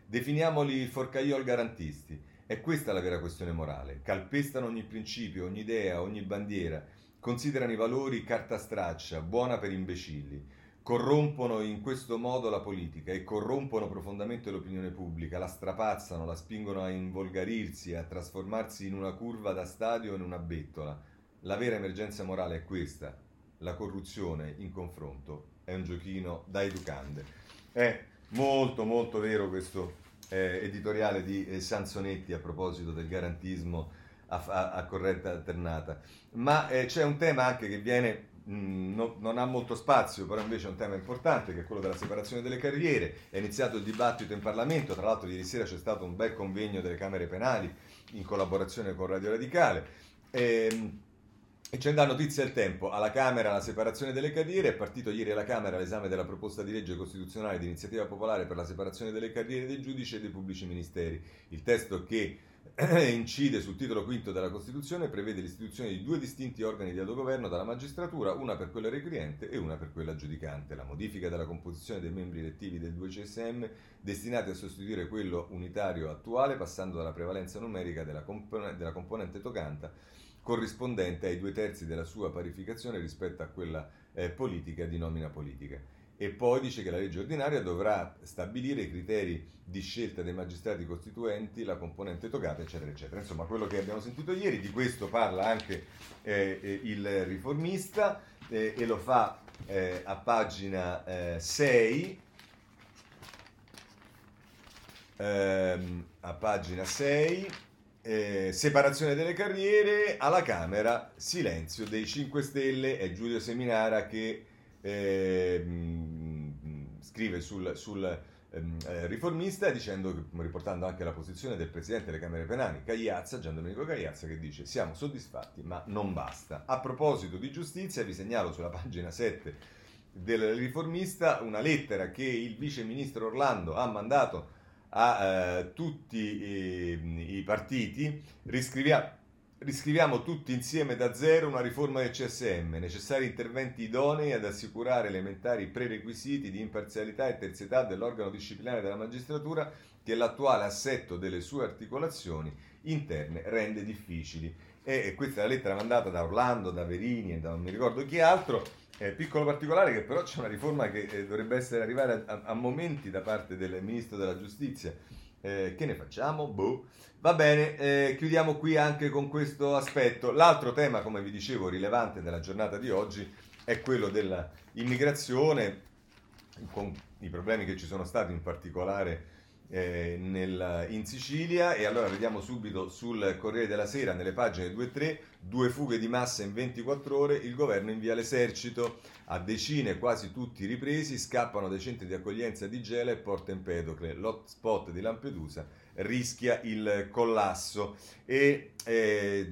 Definiamoli forcaioli garantisti. È questa la vera questione morale. Calpestano ogni principio, ogni idea, ogni bandiera, considerano i valori carta straccia, buona per imbecilli. Corrompono in questo modo la politica e corrompono profondamente l'opinione pubblica, la strapazzano, la spingono a involgarirsi, a trasformarsi in una curva da stadio o in una bettola. La vera emergenza morale è questa, la corruzione in confronto è un giochino da educande. È molto molto vero questo eh, editoriale di eh, Sansonetti a proposito del garantismo a, a, a corrente alternata. Ma eh, c'è un tema anche che viene Mm, no, non ha molto spazio, però invece è un tema importante che è quello della separazione delle carriere. È iniziato il dibattito in Parlamento, tra l'altro ieri sera c'è stato un bel convegno delle Camere Penali in collaborazione con Radio Radicale. Ehm, e c'è da notizia il tempo. Alla Camera la separazione delle carriere, è partito ieri alla Camera l'esame della proposta di legge costituzionale di iniziativa popolare per la separazione delle carriere dei giudici e dei pubblici ministeri. Il testo che incide sul titolo quinto della Costituzione prevede l'istituzione di due distinti organi di autogoverno dalla magistratura, una per quella requirente e una per quella giudicante. La modifica della composizione dei membri elettivi del 2 CSM destinati a sostituire quello unitario attuale, passando dalla prevalenza numerica della, compon- della componente tocanta corrispondente ai due terzi della sua parificazione rispetto a quella eh, politica di nomina politica e poi dice che la legge ordinaria dovrà stabilire i criteri di scelta dei magistrati costituenti, la componente toccata, eccetera, eccetera. Insomma, quello che abbiamo sentito ieri, di questo parla anche eh, eh il riformista eh, e lo fa eh, a pagina 6. Eh, ehm, a pagina 6 eh, separazione delle carriere alla Camera, silenzio dei 5 Stelle, è Giulio Seminara che eh, scrive sul, sul ehm, eh, riformista dicendo, riportando anche la posizione del presidente delle Camere Penali, Cagliazza, Gian Domenico Cagliazza, che dice siamo soddisfatti ma non basta. A proposito di giustizia vi segnalo sulla pagina 7 del riformista una lettera che il vice ministro Orlando ha mandato a eh, tutti i, i partiti, riscriviamo Riscriviamo tutti insieme da zero una riforma del CSM, necessari interventi idonei ad assicurare elementari prerequisiti di imparzialità e terzietà dell'organo disciplinare della magistratura che l'attuale assetto delle sue articolazioni interne rende difficili. E questa è la lettera mandata da Orlando, da Verini e da non mi ricordo chi altro. Eh, piccolo particolare che però c'è una riforma che eh, dovrebbe essere arrivare a, a, momenti da parte del Ministro della Giustizia. Eh, che ne facciamo? Boh. Va bene, eh, chiudiamo qui anche con questo aspetto. L'altro tema, come vi dicevo, rilevante della giornata di oggi è quello dell'immigrazione, con i problemi che ci sono stati in particolare eh, nel, in Sicilia. E allora vediamo subito sul Corriere della Sera, nelle pagine 2 e 3, due fughe di massa in 24 ore, il governo invia l'esercito. A decine, quasi tutti ripresi, scappano dai centri di accoglienza di Gela e Porto Empedocle, l'hotspot di Lampedusa rischia il collasso e eh,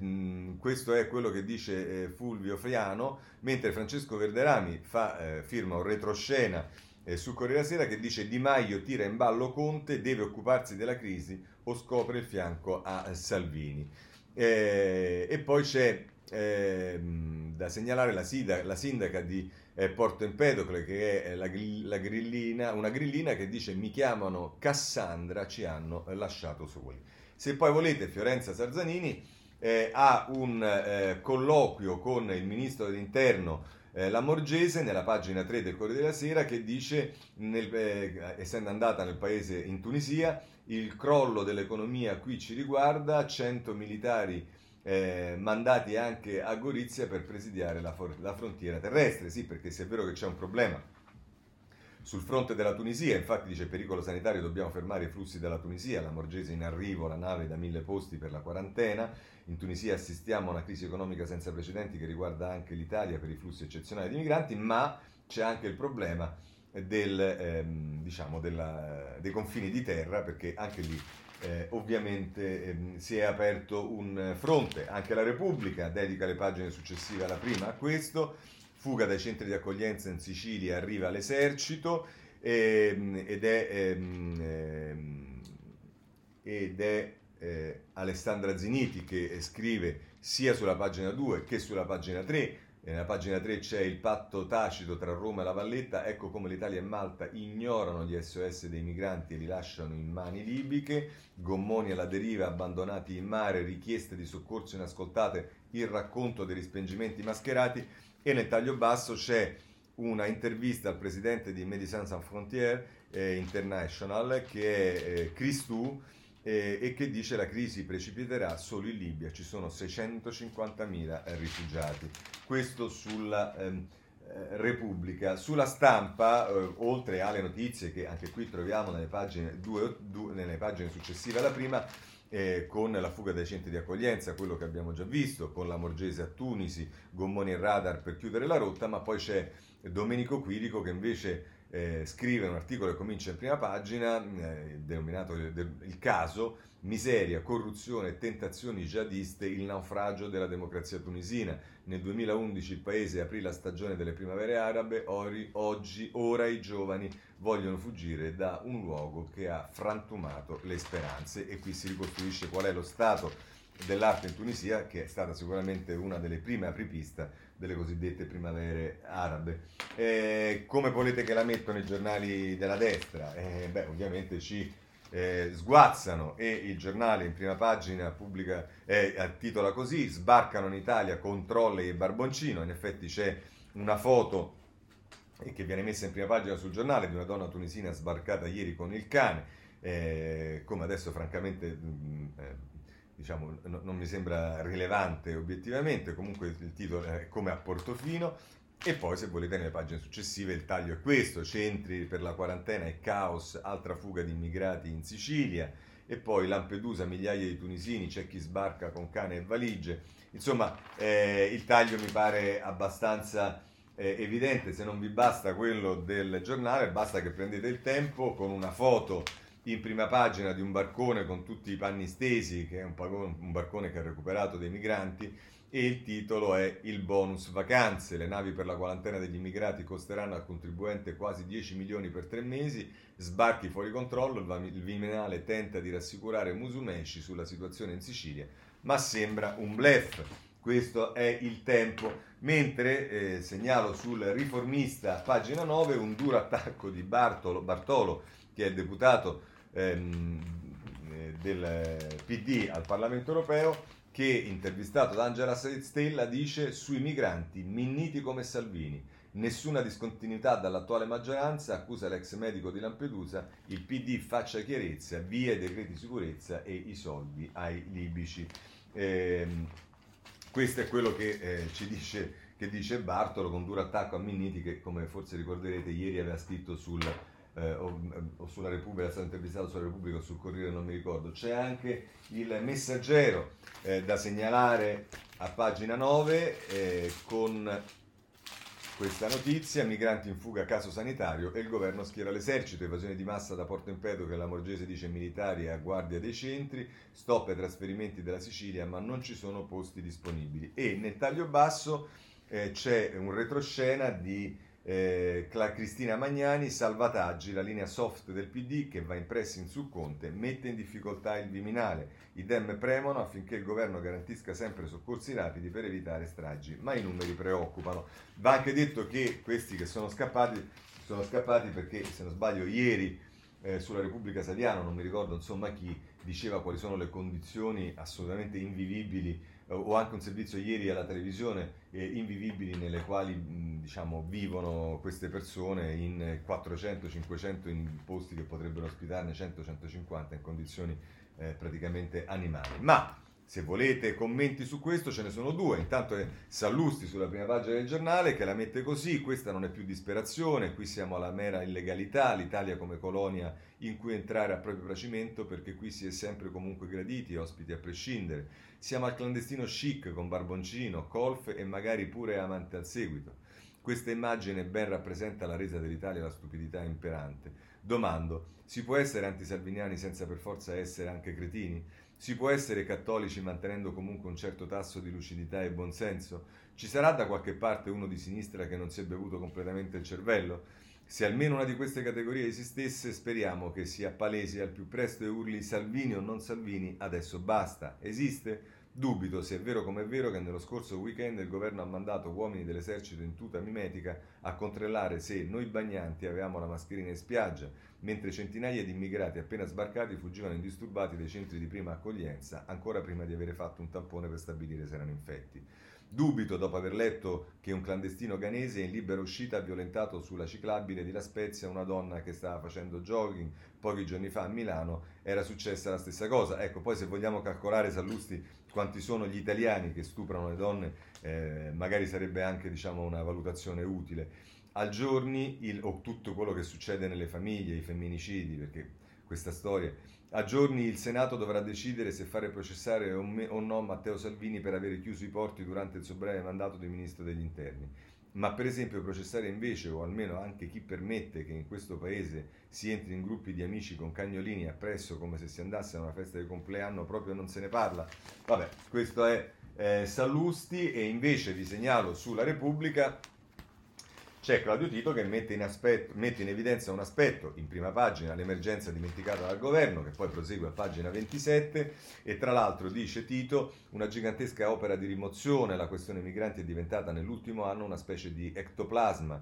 questo è quello che dice eh, Fulvio Friano, mentre Francesco Verderami fa, eh, firma un retroscena eh, su Corriere Sera che dice Di Maio tira in ballo Conte, deve occuparsi della crisi o scopre il fianco a Salvini. Eh, e poi c'è ehm, da segnalare la, sida, la sindaca di eh, Porto Empedocle, che è la, la grillina, una grillina che dice mi chiamano Cassandra, ci hanno lasciato soli. Se poi volete, Fiorenza Sarzanini eh, ha un eh, colloquio con il ministro dell'interno eh, Lamorgese nella pagina 3 del Corriere della Sera che dice, nel, eh, essendo andata nel paese in Tunisia, il crollo dell'economia qui ci riguarda, 100 militari eh, mandati anche a Gorizia per presidiare la, for- la frontiera terrestre. Sì, perché se è vero che c'è un problema sul fronte della Tunisia, infatti dice pericolo sanitario, dobbiamo fermare i flussi dalla Tunisia, la Morgese in arrivo, la nave da mille posti per la quarantena, in Tunisia assistiamo a una crisi economica senza precedenti che riguarda anche l'Italia per i flussi eccezionali di migranti, ma c'è anche il problema del, ehm, diciamo della, dei confini di terra, perché anche lì eh, ovviamente ehm, si è aperto un fronte, anche la Repubblica dedica le pagine successive alla prima a questo, fuga dai centri di accoglienza in Sicilia, arriva l'esercito ehm, ed è, ehm, ehm ed è eh, Alessandra Ziniti che scrive sia sulla pagina 2 che sulla pagina 3 nella pagina 3 c'è il patto tacito tra Roma e la Valletta, ecco come l'Italia e Malta ignorano gli SOS dei migranti e li lasciano in mani libiche, gommoni alla deriva abbandonati in mare, richieste di soccorso inascoltate, il racconto dei rispengimenti mascherati e nel taglio basso c'è una intervista al presidente di Médecins Sans Frontières eh, International che è eh, Christou eh, e che dice la crisi precipiterà solo in Libia, ci sono 650.000 rifugiati. Questo sulla, ehm, Repubblica. Sulla stampa, eh, oltre alle notizie che anche qui troviamo nelle pagine, due, due, nelle pagine successive alla prima, eh, con la fuga dai centri di accoglienza, quello che abbiamo già visto, con la Morgese a Tunisi, gommoni e radar per chiudere la rotta, ma poi c'è Domenico Quirico che invece eh, scrive un articolo che comincia in prima pagina, eh, denominato Il caso, miseria, corruzione tentazioni jihadiste, il naufragio della democrazia tunisina. Nel 2011 il paese aprì la stagione delle primavere arabe, ori, oggi, ora i giovani vogliono fuggire da un luogo che ha frantumato le speranze e qui si ricostruisce qual è lo stato dell'arte in Tunisia, che è stata sicuramente una delle prime apripista delle cosiddette primavere arabe. Eh, come volete che la mettono i giornali della destra? Eh, beh, ovviamente ci eh, sguazzano e il giornale in prima pagina pubblica, eh, titola così, sbarcano in Italia con trolle e barboncino, in effetti c'è una foto che viene messa in prima pagina sul giornale di una donna tunisina sbarcata ieri con il cane, eh, come adesso francamente mh, mm, eh, diciamo, no, non mi sembra rilevante obiettivamente, comunque il titolo è come a Portofino, e poi se volete nelle pagine successive il taglio è questo, centri per la quarantena e caos, altra fuga di immigrati in Sicilia, e poi Lampedusa, migliaia di tunisini, c'è chi sbarca con cane e valigie. Insomma, eh, il taglio mi pare abbastanza eh, evidente, se non vi basta quello del giornale, basta che prendete il tempo con una foto in prima pagina di un barcone con tutti i panni stesi, che è un, barcone che ha recuperato dei migranti, e il titolo è Il bonus vacanze. Le navi per la quarantena degli immigrati costeranno al contribuente quasi 10 milioni per tre mesi, sbarchi fuori controllo, il Viminale tenta di rassicurare Musumeci sulla situazione in Sicilia, ma sembra un blef. Questo è il tempo. Mentre eh, segnalo sul riformista, pagina 9, un duro attacco di Bartolo, Bartolo che è deputato ehm, eh, del PD al Parlamento europeo, che intervistato da Angela Stella dice sui migranti minniti come Salvini. Nessuna discontinuità dall'attuale maggioranza, accusa l'ex medico di Lampedusa, il PD faccia chiarezza, via i decreti di sicurezza e i soldi ai libici. Eh, questo è quello che eh, ci dice, che dice Bartolo con duro attacco a Minniti che come forse ricorderete ieri aveva scritto sul eh, o, o, sulla Repubblica, è stato intervistato sulla Repubblica o sul Corriere, non mi ricordo. C'è anche il messaggero eh, da segnalare a pagina 9 eh, con questa notizia, migranti in fuga caso sanitario e il governo schiera l'esercito, evasione di massa da Porto Empedo che la Morgese dice militari a guardia dei centri, stop ai trasferimenti della Sicilia ma non ci sono posti disponibili. E nel taglio basso eh, c'è un retroscena di eh, Cristina Magnani, salvataggi, la linea soft del PD che va in pressing su Conte, mette in difficoltà il Viminale. I Dem premono affinché il governo garantisca sempre soccorsi rapidi per evitare stragi, ma i numeri preoccupano. Va anche detto che questi che sono scappati sono scappati perché, se non sbaglio, ieri eh, sulla Repubblica Saliano, non mi ricordo insomma chi, diceva quali sono le condizioni assolutamente invivibili o anche un servizio ieri alla televisione eh, invivibili nelle quali mh, diciamo, vivono queste persone in 400-500 in posti che potrebbero ospitarne 100-150 in condizioni eh, praticamente animali. Ma se volete commenti su questo ce ne sono due. Intanto è Sallusti sulla prima pagina del giornale che la mette così, questa non è più disperazione, qui siamo alla mera illegalità, l'Italia come colonia in cui entrare a proprio piacimento perché qui si è sempre comunque graditi, ospiti a prescindere. Siamo al clandestino chic con barboncino, colf e magari pure amante al seguito. Questa immagine ben rappresenta la resa dell'Italia la stupidità imperante. Domando, si può essere antisalviniani senza per forza essere anche cretini? Si può essere cattolici mantenendo comunque un certo tasso di lucidità e buonsenso? Ci sarà da qualche parte uno di sinistra che non si è bevuto completamente il cervello? Se almeno una di queste categorie esistesse, speriamo che sia palese al più presto e urli Salvini o non Salvini, adesso basta. Esiste? Dubito se è vero come è vero che nello scorso weekend il governo ha mandato uomini dell'esercito in tuta mimetica a controllare se noi bagnanti avevamo la mascherina in spiaggia, mentre centinaia di immigrati appena sbarcati fuggivano indisturbati dai centri di prima accoglienza, ancora prima di avere fatto un tampone per stabilire se erano infetti. Dubito dopo aver letto che un clandestino ghanese in libera uscita ha violentato sulla ciclabile di La Spezia una donna che stava facendo jogging pochi giorni fa a Milano, era successa la stessa cosa. Ecco, poi se vogliamo calcolare, Sallusti, quanti sono gli italiani che stuprano le donne, eh, magari sarebbe anche diciamo, una valutazione utile. Al giorni, il, o tutto quello che succede nelle famiglie, i femminicidi, perché questa storia a giorni il Senato dovrà decidere se fare processare o, me, o no Matteo Salvini per aver chiuso i porti durante il suo breve mandato di ministro degli interni. Ma per esempio processare invece, o almeno anche chi permette che in questo paese si entri in gruppi di amici con cagnolini appresso come se si andasse a una festa di compleanno, proprio non se ne parla. Vabbè, questo è eh, Sallusti e invece vi segnalo sulla Repubblica c'è Claudio Tito che mette in, aspetto, mette in, evidenza un aspetto in prima pagina, l'emergenza dimenticata dal governo, che poi prosegue a pagina 27 e tra l'altro dice Tito una gigantesca opera di rimozione, la questione migranti è diventata nell'ultimo anno una specie di ectoplasma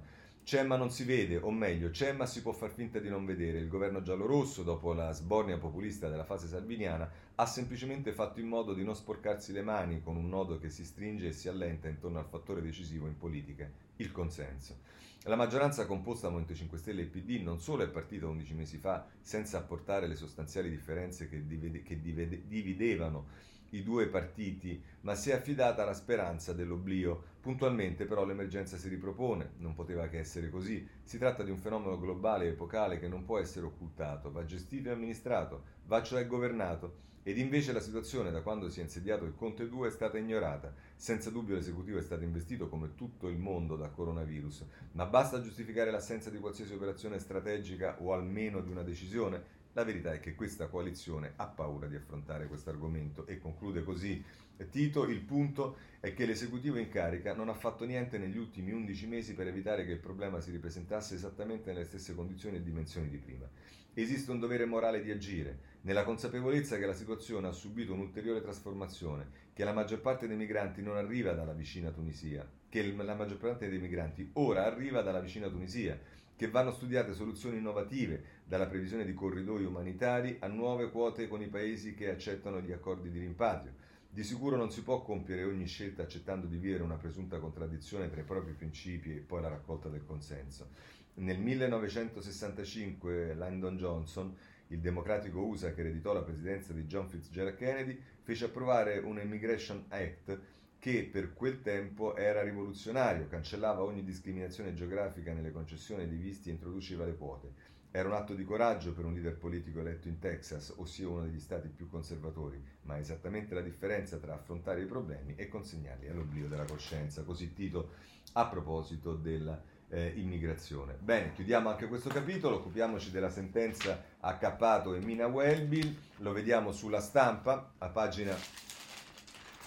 c'è ma non si vede, o meglio, c'è ma si può far finta di non vedere. Il governo giallorosso, dopo la sbornia populista della fase salviniana, ha semplicemente fatto in modo di non sporcarsi le mani con un nodo che si stringe e si allenta intorno al fattore decisivo in politica, il consenso. La maggioranza composta da Movimento 5 Stelle e PD non solo è partita 11 mesi fa senza apportare le sostanziali differenze che, divide, che divide, dividevano i due partiti, ma si è affidata alla speranza dell'oblio. Puntualmente però l'emergenza si ripropone, non poteva che essere così. Si tratta di un fenomeno globale e epocale che non può essere occultato, va gestito e amministrato, va cioè governato. Ed invece la situazione da quando si è insediato il Conte 2 è stata ignorata. Senza dubbio l'esecutivo è stato investito come tutto il mondo dal coronavirus, ma basta giustificare l'assenza di qualsiasi operazione strategica o almeno di una decisione? La verità è che questa coalizione ha paura di affrontare questo argomento e conclude così Tito, il punto è che l'esecutivo in carica non ha fatto niente negli ultimi 11 mesi per evitare che il problema si ripresentasse esattamente nelle stesse condizioni e dimensioni di prima. Esiste un dovere morale di agire, nella consapevolezza che la situazione ha subito un'ulteriore trasformazione, che la maggior parte dei migranti non arriva dalla vicina Tunisia, che la maggior parte dei migranti ora arriva dalla vicina Tunisia, che vanno studiate soluzioni innovative, dalla previsione di corridoi umanitari a nuove quote con i paesi che accettano gli accordi di rimpatrio. Di sicuro non si può compiere ogni scelta accettando di vivere una presunta contraddizione tra i propri principi e poi la raccolta del consenso. Nel 1965 Lyndon Johnson, il democratico USA che ereditò la presidenza di John Fitzgerald Kennedy, fece approvare un Immigration Act che per quel tempo era rivoluzionario, cancellava ogni discriminazione geografica nelle concessioni di visti e introduceva le quote. Era un atto di coraggio per un leader politico eletto in Texas, ossia uno degli stati più conservatori, ma è esattamente la differenza tra affrontare i problemi e consegnarli all'oblio della coscienza. Così Tito a proposito della eh. Bene, chiudiamo anche questo capitolo, occupiamoci della sentenza a Cappato e Mina Welby, lo vediamo sulla stampa, a pagina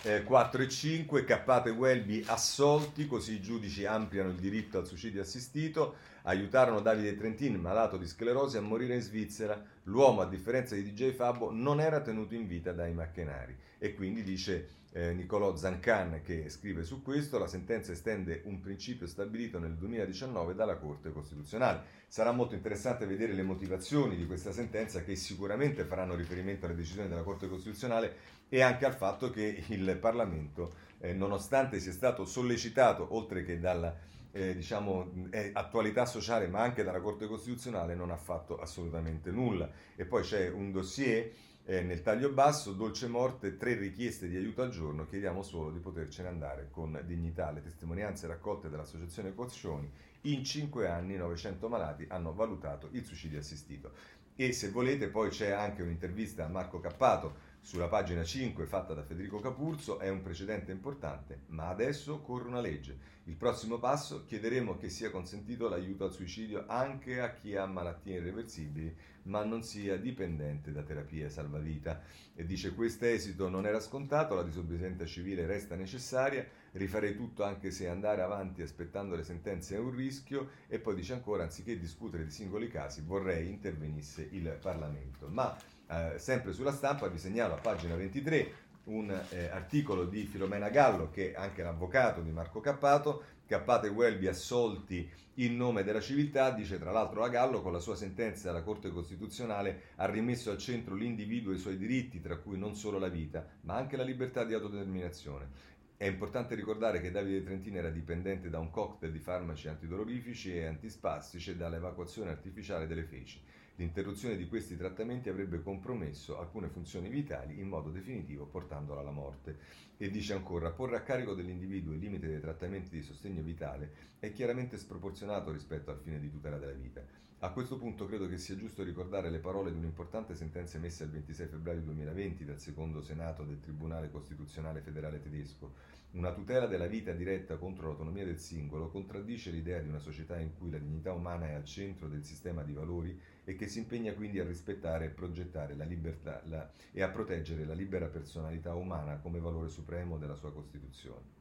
eh, 4 e 5, Cappato e Welby assolti, così i giudici ampliano il diritto al suicidio assistito, aiutarono Davide Trentin, malato di sclerosi, a morire in Svizzera. L'uomo, a differenza di DJ Fabbo, non era tenuto in vita dai macchinari. E quindi dice eh, Niccolò Zancan che scrive su questo, la sentenza estende un principio stabilito nel 2019 dalla Corte Costituzionale. Sarà molto interessante vedere le motivazioni di questa sentenza che sicuramente faranno riferimento alle decisioni della Corte Costituzionale e anche al fatto che il Parlamento, eh, nonostante sia stato sollecitato, oltre che dalla eh, diciamo, attualità sociale, ma anche dalla Corte Costituzionale, non ha fatto assolutamente nulla. E poi c'è un dossier eh, nel taglio basso, dolce morte, tre richieste di aiuto al giorno, chiediamo solo di potercene andare con dignità. Le testimonianze raccolte dall'associazione Coccioni, in cinque anni 900 malati hanno valutato il suicidio assistito. E se volete poi c'è anche un'intervista a Marco Cappato, sulla pagina 5 fatta da Federico Capurzo è un precedente importante, ma adesso corre una legge. Il prossimo passo chiederemo che sia consentito l'aiuto al suicidio anche a chi ha malattie irreversibili, ma non sia dipendente da terapie salvavita. E dice questo esito non era scontato, la disobbedienza civile resta necessaria, rifarei tutto anche se andare avanti aspettando le sentenze è un rischio e poi dice ancora anziché discutere di singoli casi vorrei intervenisse il Parlamento. Ma eh, sempre sulla stampa vi segnalo a pagina 23 un eh, articolo di Filomena Gallo, che è anche l'avvocato di Marco Cappato, Cappato e Welby assolti in nome della civiltà, dice tra l'altro la Gallo, con la sua sentenza della Corte Costituzionale ha rimesso al centro l'individuo e i suoi diritti, tra cui non solo la vita, ma anche la libertà di autodeterminazione. È importante ricordare che Davide Trentini era dipendente da un cocktail di farmaci antidolorifici e antispastici e dall'evacuazione artificiale delle feci. L'interruzione di questi trattamenti avrebbe compromesso alcune funzioni vitali in modo definitivo portandola alla morte. E dice ancora, porre a carico dell'individuo il limite dei trattamenti di sostegno vitale è chiaramente sproporzionato rispetto al fine di tutela della vita. A questo punto credo che sia giusto ricordare le parole di un'importante sentenza emessa il 26 febbraio 2020 dal secondo Senato del Tribunale Costituzionale Federale Tedesco. Una tutela della vita diretta contro l'autonomia del singolo contraddice l'idea di una società in cui la dignità umana è al centro del sistema di valori e che si impegna quindi a rispettare e progettare la libertà la, e a proteggere la libera personalità umana come valore supremo della sua Costituzione.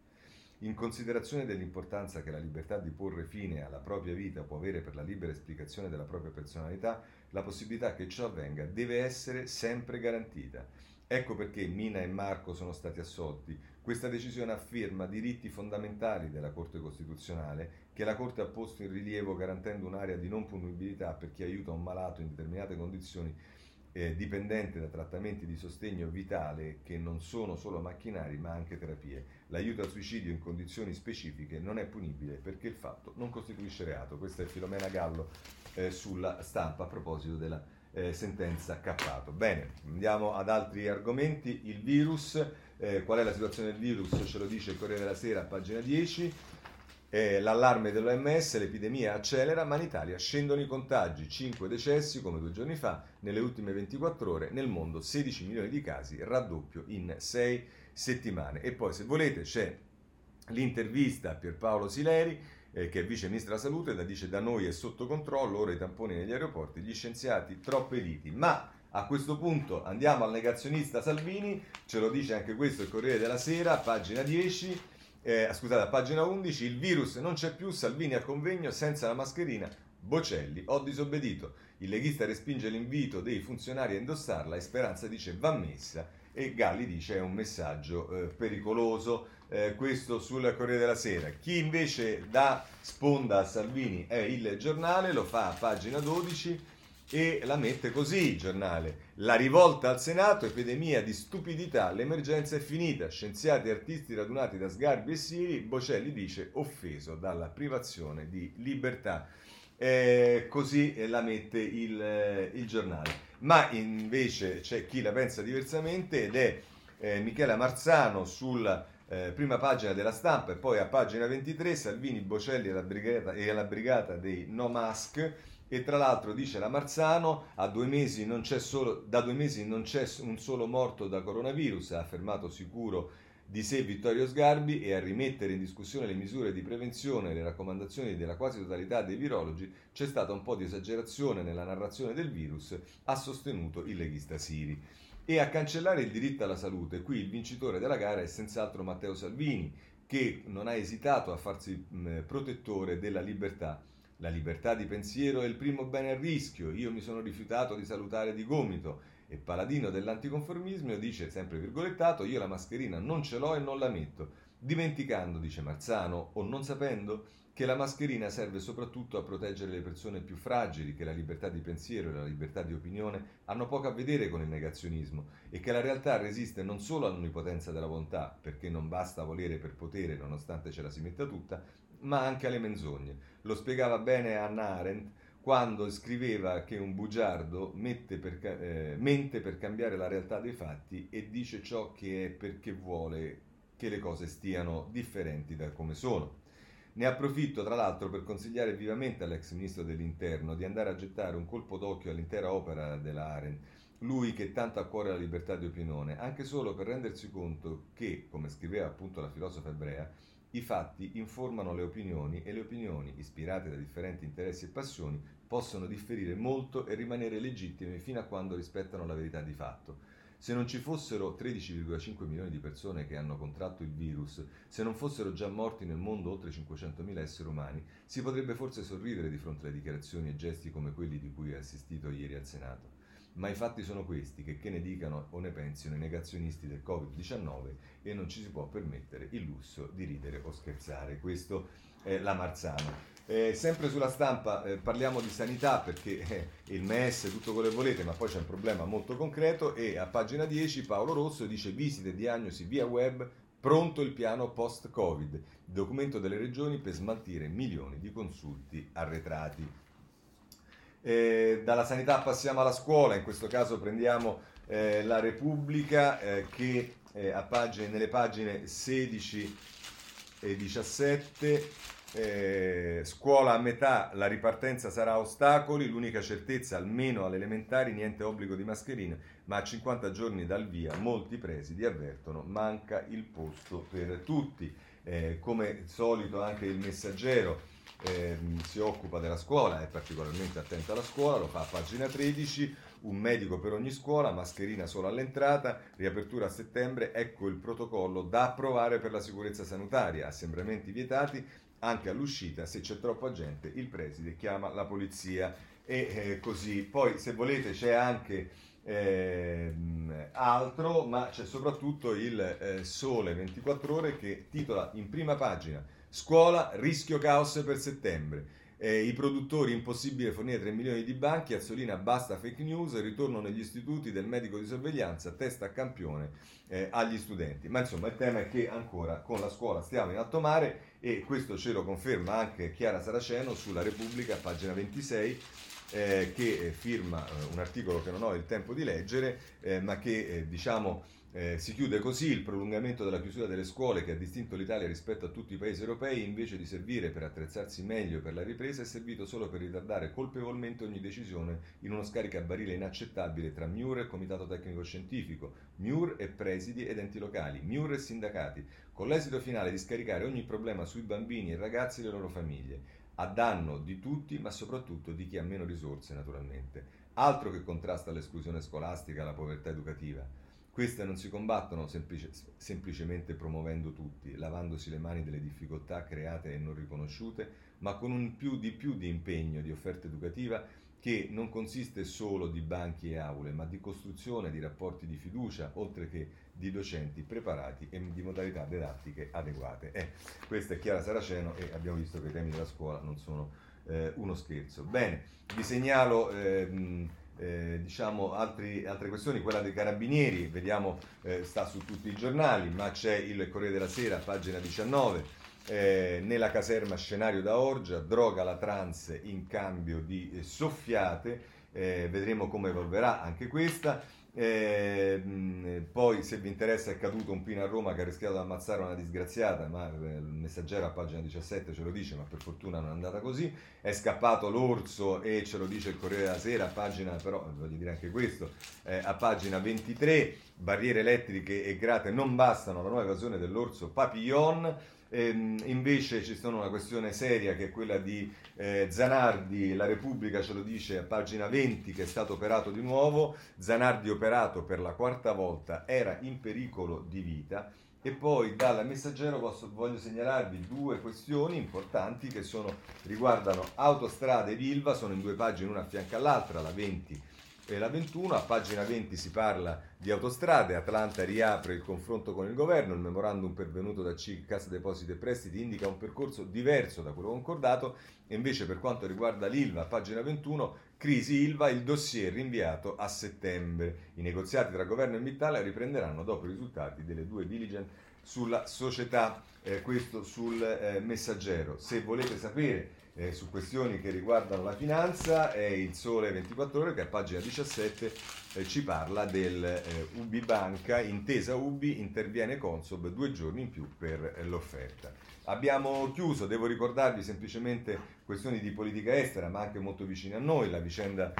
In considerazione dell'importanza che la libertà di porre fine alla propria vita può avere per la libera esplicazione della propria personalità, la possibilità che ciò avvenga deve essere sempre garantita. Ecco perché Mina e Marco sono stati assolti. Questa decisione afferma diritti fondamentali della Corte Costituzionale che la Corte ha posto in rilievo garantendo un'area di non punibilità per chi aiuta un malato in determinate condizioni eh, dipendente da trattamenti di sostegno vitale che non sono solo macchinari ma anche terapie. L'aiuto al suicidio in condizioni specifiche non è punibile perché il fatto non costituisce reato. Questa è Filomena Gallo eh, sulla stampa a proposito della eh, sentenza Cappato. Bene, andiamo ad altri argomenti. Il virus, eh, qual è la situazione del virus? Ce lo dice il Corriere della Sera, pagina 10. Eh, l'allarme dell'OMS, l'epidemia accelera, ma in Italia scendono i contagi, 5 decessi come due giorni fa, nelle ultime 24 ore, nel mondo 16 milioni di casi, raddoppio in 6 settimane. E poi se volete c'è l'intervista a Pierpaolo Sileri, eh, che è vice ministro della salute, la dice da noi è sotto controllo, ora i tamponi negli aeroporti, gli scienziati troppe liti, ma a questo punto andiamo al negazionista Salvini, ce lo dice anche questo il Corriere della Sera, pagina 10 eh, scusate, a pagina 11, il virus non c'è più, Salvini a convegno senza la mascherina, Bocelli, ho disobbedito. Il leghista respinge l'invito dei funzionari a indossarla e Speranza dice va messa e Galli dice è un messaggio eh, pericoloso. Eh, questo sul Corriere della Sera. Chi invece dà sponda a Salvini è il giornale, lo fa a pagina 12 e la mette così il giornale. La rivolta al Senato, epidemia di stupidità, l'emergenza è finita. Scienziati e artisti radunati da Sgarbi e Siri, Bocelli dice offeso dalla privazione di libertà. Eh, così la mette il, eh, il, giornale. Ma invece c'è chi la pensa diversamente ed è eh, Michela Marzano sulla eh, prima pagina della stampa e poi a pagina 23 Salvini, Bocelli e la brigata, e la brigata dei No Mask e tra l'altro dice la Marzano, due solo, da due mesi non c'è un solo morto da coronavirus, ha affermato sicuro di sé Vittorio Sgarbi e a rimettere in discussione le misure di prevenzione e le raccomandazioni della quasi totalità dei virologi c'è stata un po' di esagerazione nella narrazione del virus, ha sostenuto il leghista Siri. E a cancellare il diritto alla salute, qui il vincitore della gara è senz'altro Matteo Salvini, che non ha esitato a farsi protettore della libertà la libertà di pensiero è il primo bene a rischio. Io mi sono rifiutato di salutare di gomito. E paladino dell'anticonformismo dice, sempre virgolettato, io la mascherina non ce l'ho e non la metto. Dimenticando, dice Marzano, o non sapendo, che la mascherina serve soprattutto a proteggere le persone più fragili, che la libertà di pensiero e la libertà di opinione hanno poco a vedere con il negazionismo e che la realtà resiste non solo all'onnipotenza della bontà, perché non basta volere per potere nonostante ce la si metta tutta, ma anche alle menzogne. Lo spiegava bene Hannah Arendt quando scriveva che un bugiardo per, eh, mente per cambiare la realtà dei fatti e dice ciò che è perché vuole che le cose stiano differenti da come sono. Ne approfitto tra l'altro per consigliare vivamente all'ex ministro dell'interno di andare a gettare un colpo d'occhio all'intera opera della Arendt, lui che tanto ha a cuore la libertà di opinione, anche solo per rendersi conto che, come scriveva appunto la filosofa ebrea, i fatti informano le opinioni e le opinioni, ispirate da differenti interessi e passioni, possono differire molto e rimanere legittime fino a quando rispettano la verità di fatto. Se non ci fossero 13,5 milioni di persone che hanno contratto il virus, se non fossero già morti nel mondo oltre 500.000 esseri umani, si potrebbe forse sorridere di fronte alle dichiarazioni e gesti come quelli di cui ho assistito ieri al Senato ma i fatti sono questi, che, che ne dicano o ne pensino i negazionisti del Covid-19 e non ci si può permettere il lusso di ridere o scherzare. Questo è la Marzano. Eh, sempre sulla stampa eh, parliamo di sanità perché eh, il MES, tutto quello che volete, ma poi c'è un problema molto concreto e a pagina 10 Paolo Rosso dice visite diagnosi via web Pronto il piano post-Covid, documento delle regioni per smaltire milioni di consulti arretrati. Eh, dalla sanità passiamo alla scuola, in questo caso prendiamo eh, la Repubblica eh, che pagine, nelle pagine 16 e 17 eh, scuola a metà, la ripartenza sarà ostacoli, l'unica certezza almeno alle elementari niente obbligo di mascherina, ma a 50 giorni dal via molti presidi avvertono manca il posto per tutti. Eh, come solito anche il messaggero eh, si occupa della scuola, è particolarmente attento alla scuola, lo fa a pagina 13, un medico per ogni scuola, mascherina solo all'entrata, riapertura a settembre, ecco il protocollo da approvare per la sicurezza sanitaria, assembramenti vietati, anche all'uscita, se c'è troppa gente, il preside chiama la polizia e eh, così. Poi se volete c'è anche eh, altro, ma c'è soprattutto il eh, Sole 24 ore che titola in prima pagina Scuola, rischio caos per settembre. Eh, I produttori impossibile fornire 3 milioni di banchi, Azzolina basta fake news, ritorno negli istituti del medico di sorveglianza, testa a campione eh, agli studenti. Ma insomma il tema è che ancora con la scuola stiamo in alto mare e questo ce lo conferma anche Chiara Saraceno sulla Repubblica, pagina 26. Eh, che firma eh, un articolo che non ho il tempo di leggere, eh, ma che eh, diciamo eh, si chiude così il prolungamento della chiusura delle scuole che ha distinto l'Italia rispetto a tutti i paesi europei, invece di servire per attrezzarsi meglio per la ripresa, è servito solo per ritardare colpevolmente ogni decisione in uno scaricabarile inaccettabile tra MIUR e Comitato Tecnico Scientifico, MIUR e presidi ed enti locali, MIUR e sindacati, con l'esito finale di scaricare ogni problema sui bambini e ragazzi e le loro famiglie, a danno di tutti, ma soprattutto di chi ha meno risorse, naturalmente. Altro che contrasta all'esclusione scolastica e alla povertà educativa. Queste non si combattono semplice, semplicemente promuovendo tutti, lavandosi le mani delle difficoltà create e non riconosciute, ma con un più di più di impegno di offerta educativa che non consiste solo di banchi e aule, ma di costruzione di rapporti di fiducia, oltre che di docenti preparati e di modalità didattiche adeguate. Eh, questa è Chiara Saraceno e abbiamo visto che i temi della scuola non sono eh, uno scherzo. Bene, vi segnalo... Eh, eh, diciamo altri, altre questioni, quella dei carabinieri, vediamo eh, sta su tutti i giornali, ma c'è il Corriere della Sera, pagina 19, eh, nella caserma scenario da Orgia, droga la trans in cambio di eh, soffiate, eh, vedremo come evolverà anche questa. Eh, poi se vi interessa è caduto un pino a Roma che ha rischiato di ammazzare una disgraziata, ma eh, il messaggero a pagina 17 ce lo dice, ma per fortuna non è andata così. È scappato l'orso e ce lo dice il Corriere della Sera, a pagina, però voglio dire anche questo, eh, a pagina 23, barriere elettriche e grate non bastano, la nuova evasione dell'orso Papillon. Ehm, invece ci sono una questione seria che è quella di eh, Zanardi, la Repubblica ce lo dice a pagina 20 che è stato operato di nuovo, Zanardi operato per la quarta volta era in pericolo di vita. E poi dal messaggero posso, voglio segnalarvi due questioni importanti che sono, riguardano autostrade ed Ilva, sono in due pagine una a fianco all'altra, la 20 e la 21, a pagina 20 si parla di autostrade, Atlanta riapre il confronto con il governo, il memorandum pervenuto da CIC, Cassa Depositi e Prestiti indica un percorso diverso da quello concordato. E invece per quanto riguarda l'ILVA, pagina 21, crisi ILVA, il dossier rinviato a settembre. I negoziati tra governo e Mittale riprenderanno dopo i risultati delle due diligence sulla società, eh, questo sul eh, messaggero. Se volete sapere eh, su questioni che riguardano la finanza è il Sole 24 Ore che a pagina 17 eh, ci parla del eh, Ubi Banca, intesa Ubi, interviene Consob due giorni in più per eh, l'offerta. Abbiamo chiuso, devo ricordarvi semplicemente questioni di politica estera, ma anche molto vicine a noi, la vicenda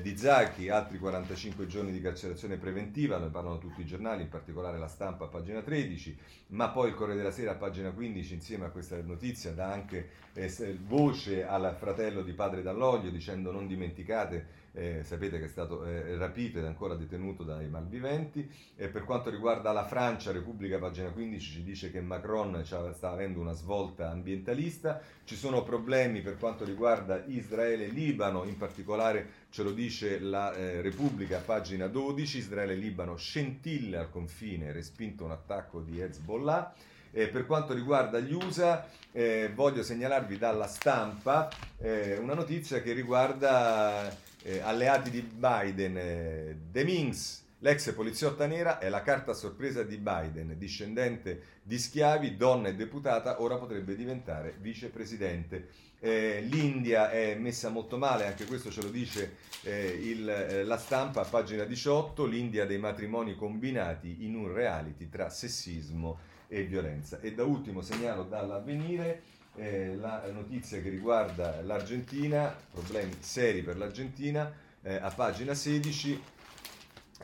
di Zacchi, altri 45 giorni di carcerazione preventiva, ne parlano tutti i giornali, in particolare la stampa a pagina 13, ma poi il Corriere della Sera a pagina 15 insieme a questa notizia dà anche eh, voce al fratello di padre Dall'Oglio dicendo non dimenticate eh, sapete che è stato eh, rapito ed ancora detenuto dai malviventi. E per quanto riguarda la Francia, Repubblica, pagina 15, ci dice che Macron sta avendo una svolta ambientalista. Ci sono problemi per quanto riguarda Israele e Libano, in particolare ce lo dice la eh, Repubblica, pagina 12, Israele e Libano scintille al confine, respinto un attacco di Hezbollah. Eh, per quanto riguarda gli USA, eh, voglio segnalarvi dalla stampa eh, una notizia che riguarda eh, alleati di Biden, eh, The Minx, L'ex poliziotta nera è la carta sorpresa di Biden, discendente di schiavi, donna e deputata, ora potrebbe diventare vicepresidente. Eh, L'India è messa molto male, anche questo ce lo dice eh, il, eh, la stampa a pagina 18, l'India dei matrimoni combinati in un reality tra sessismo e violenza. E da ultimo segnalo dall'avvenire eh, la notizia che riguarda l'Argentina, problemi seri per l'Argentina, eh, a pagina 16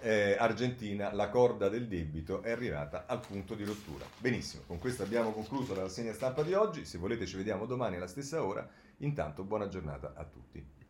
eh, Argentina, la corda del debito è arrivata al punto di rottura. Benissimo, con questo abbiamo concluso la rassegna stampa di oggi. Se volete ci vediamo domani alla stessa ora. Intanto buona giornata a tutti.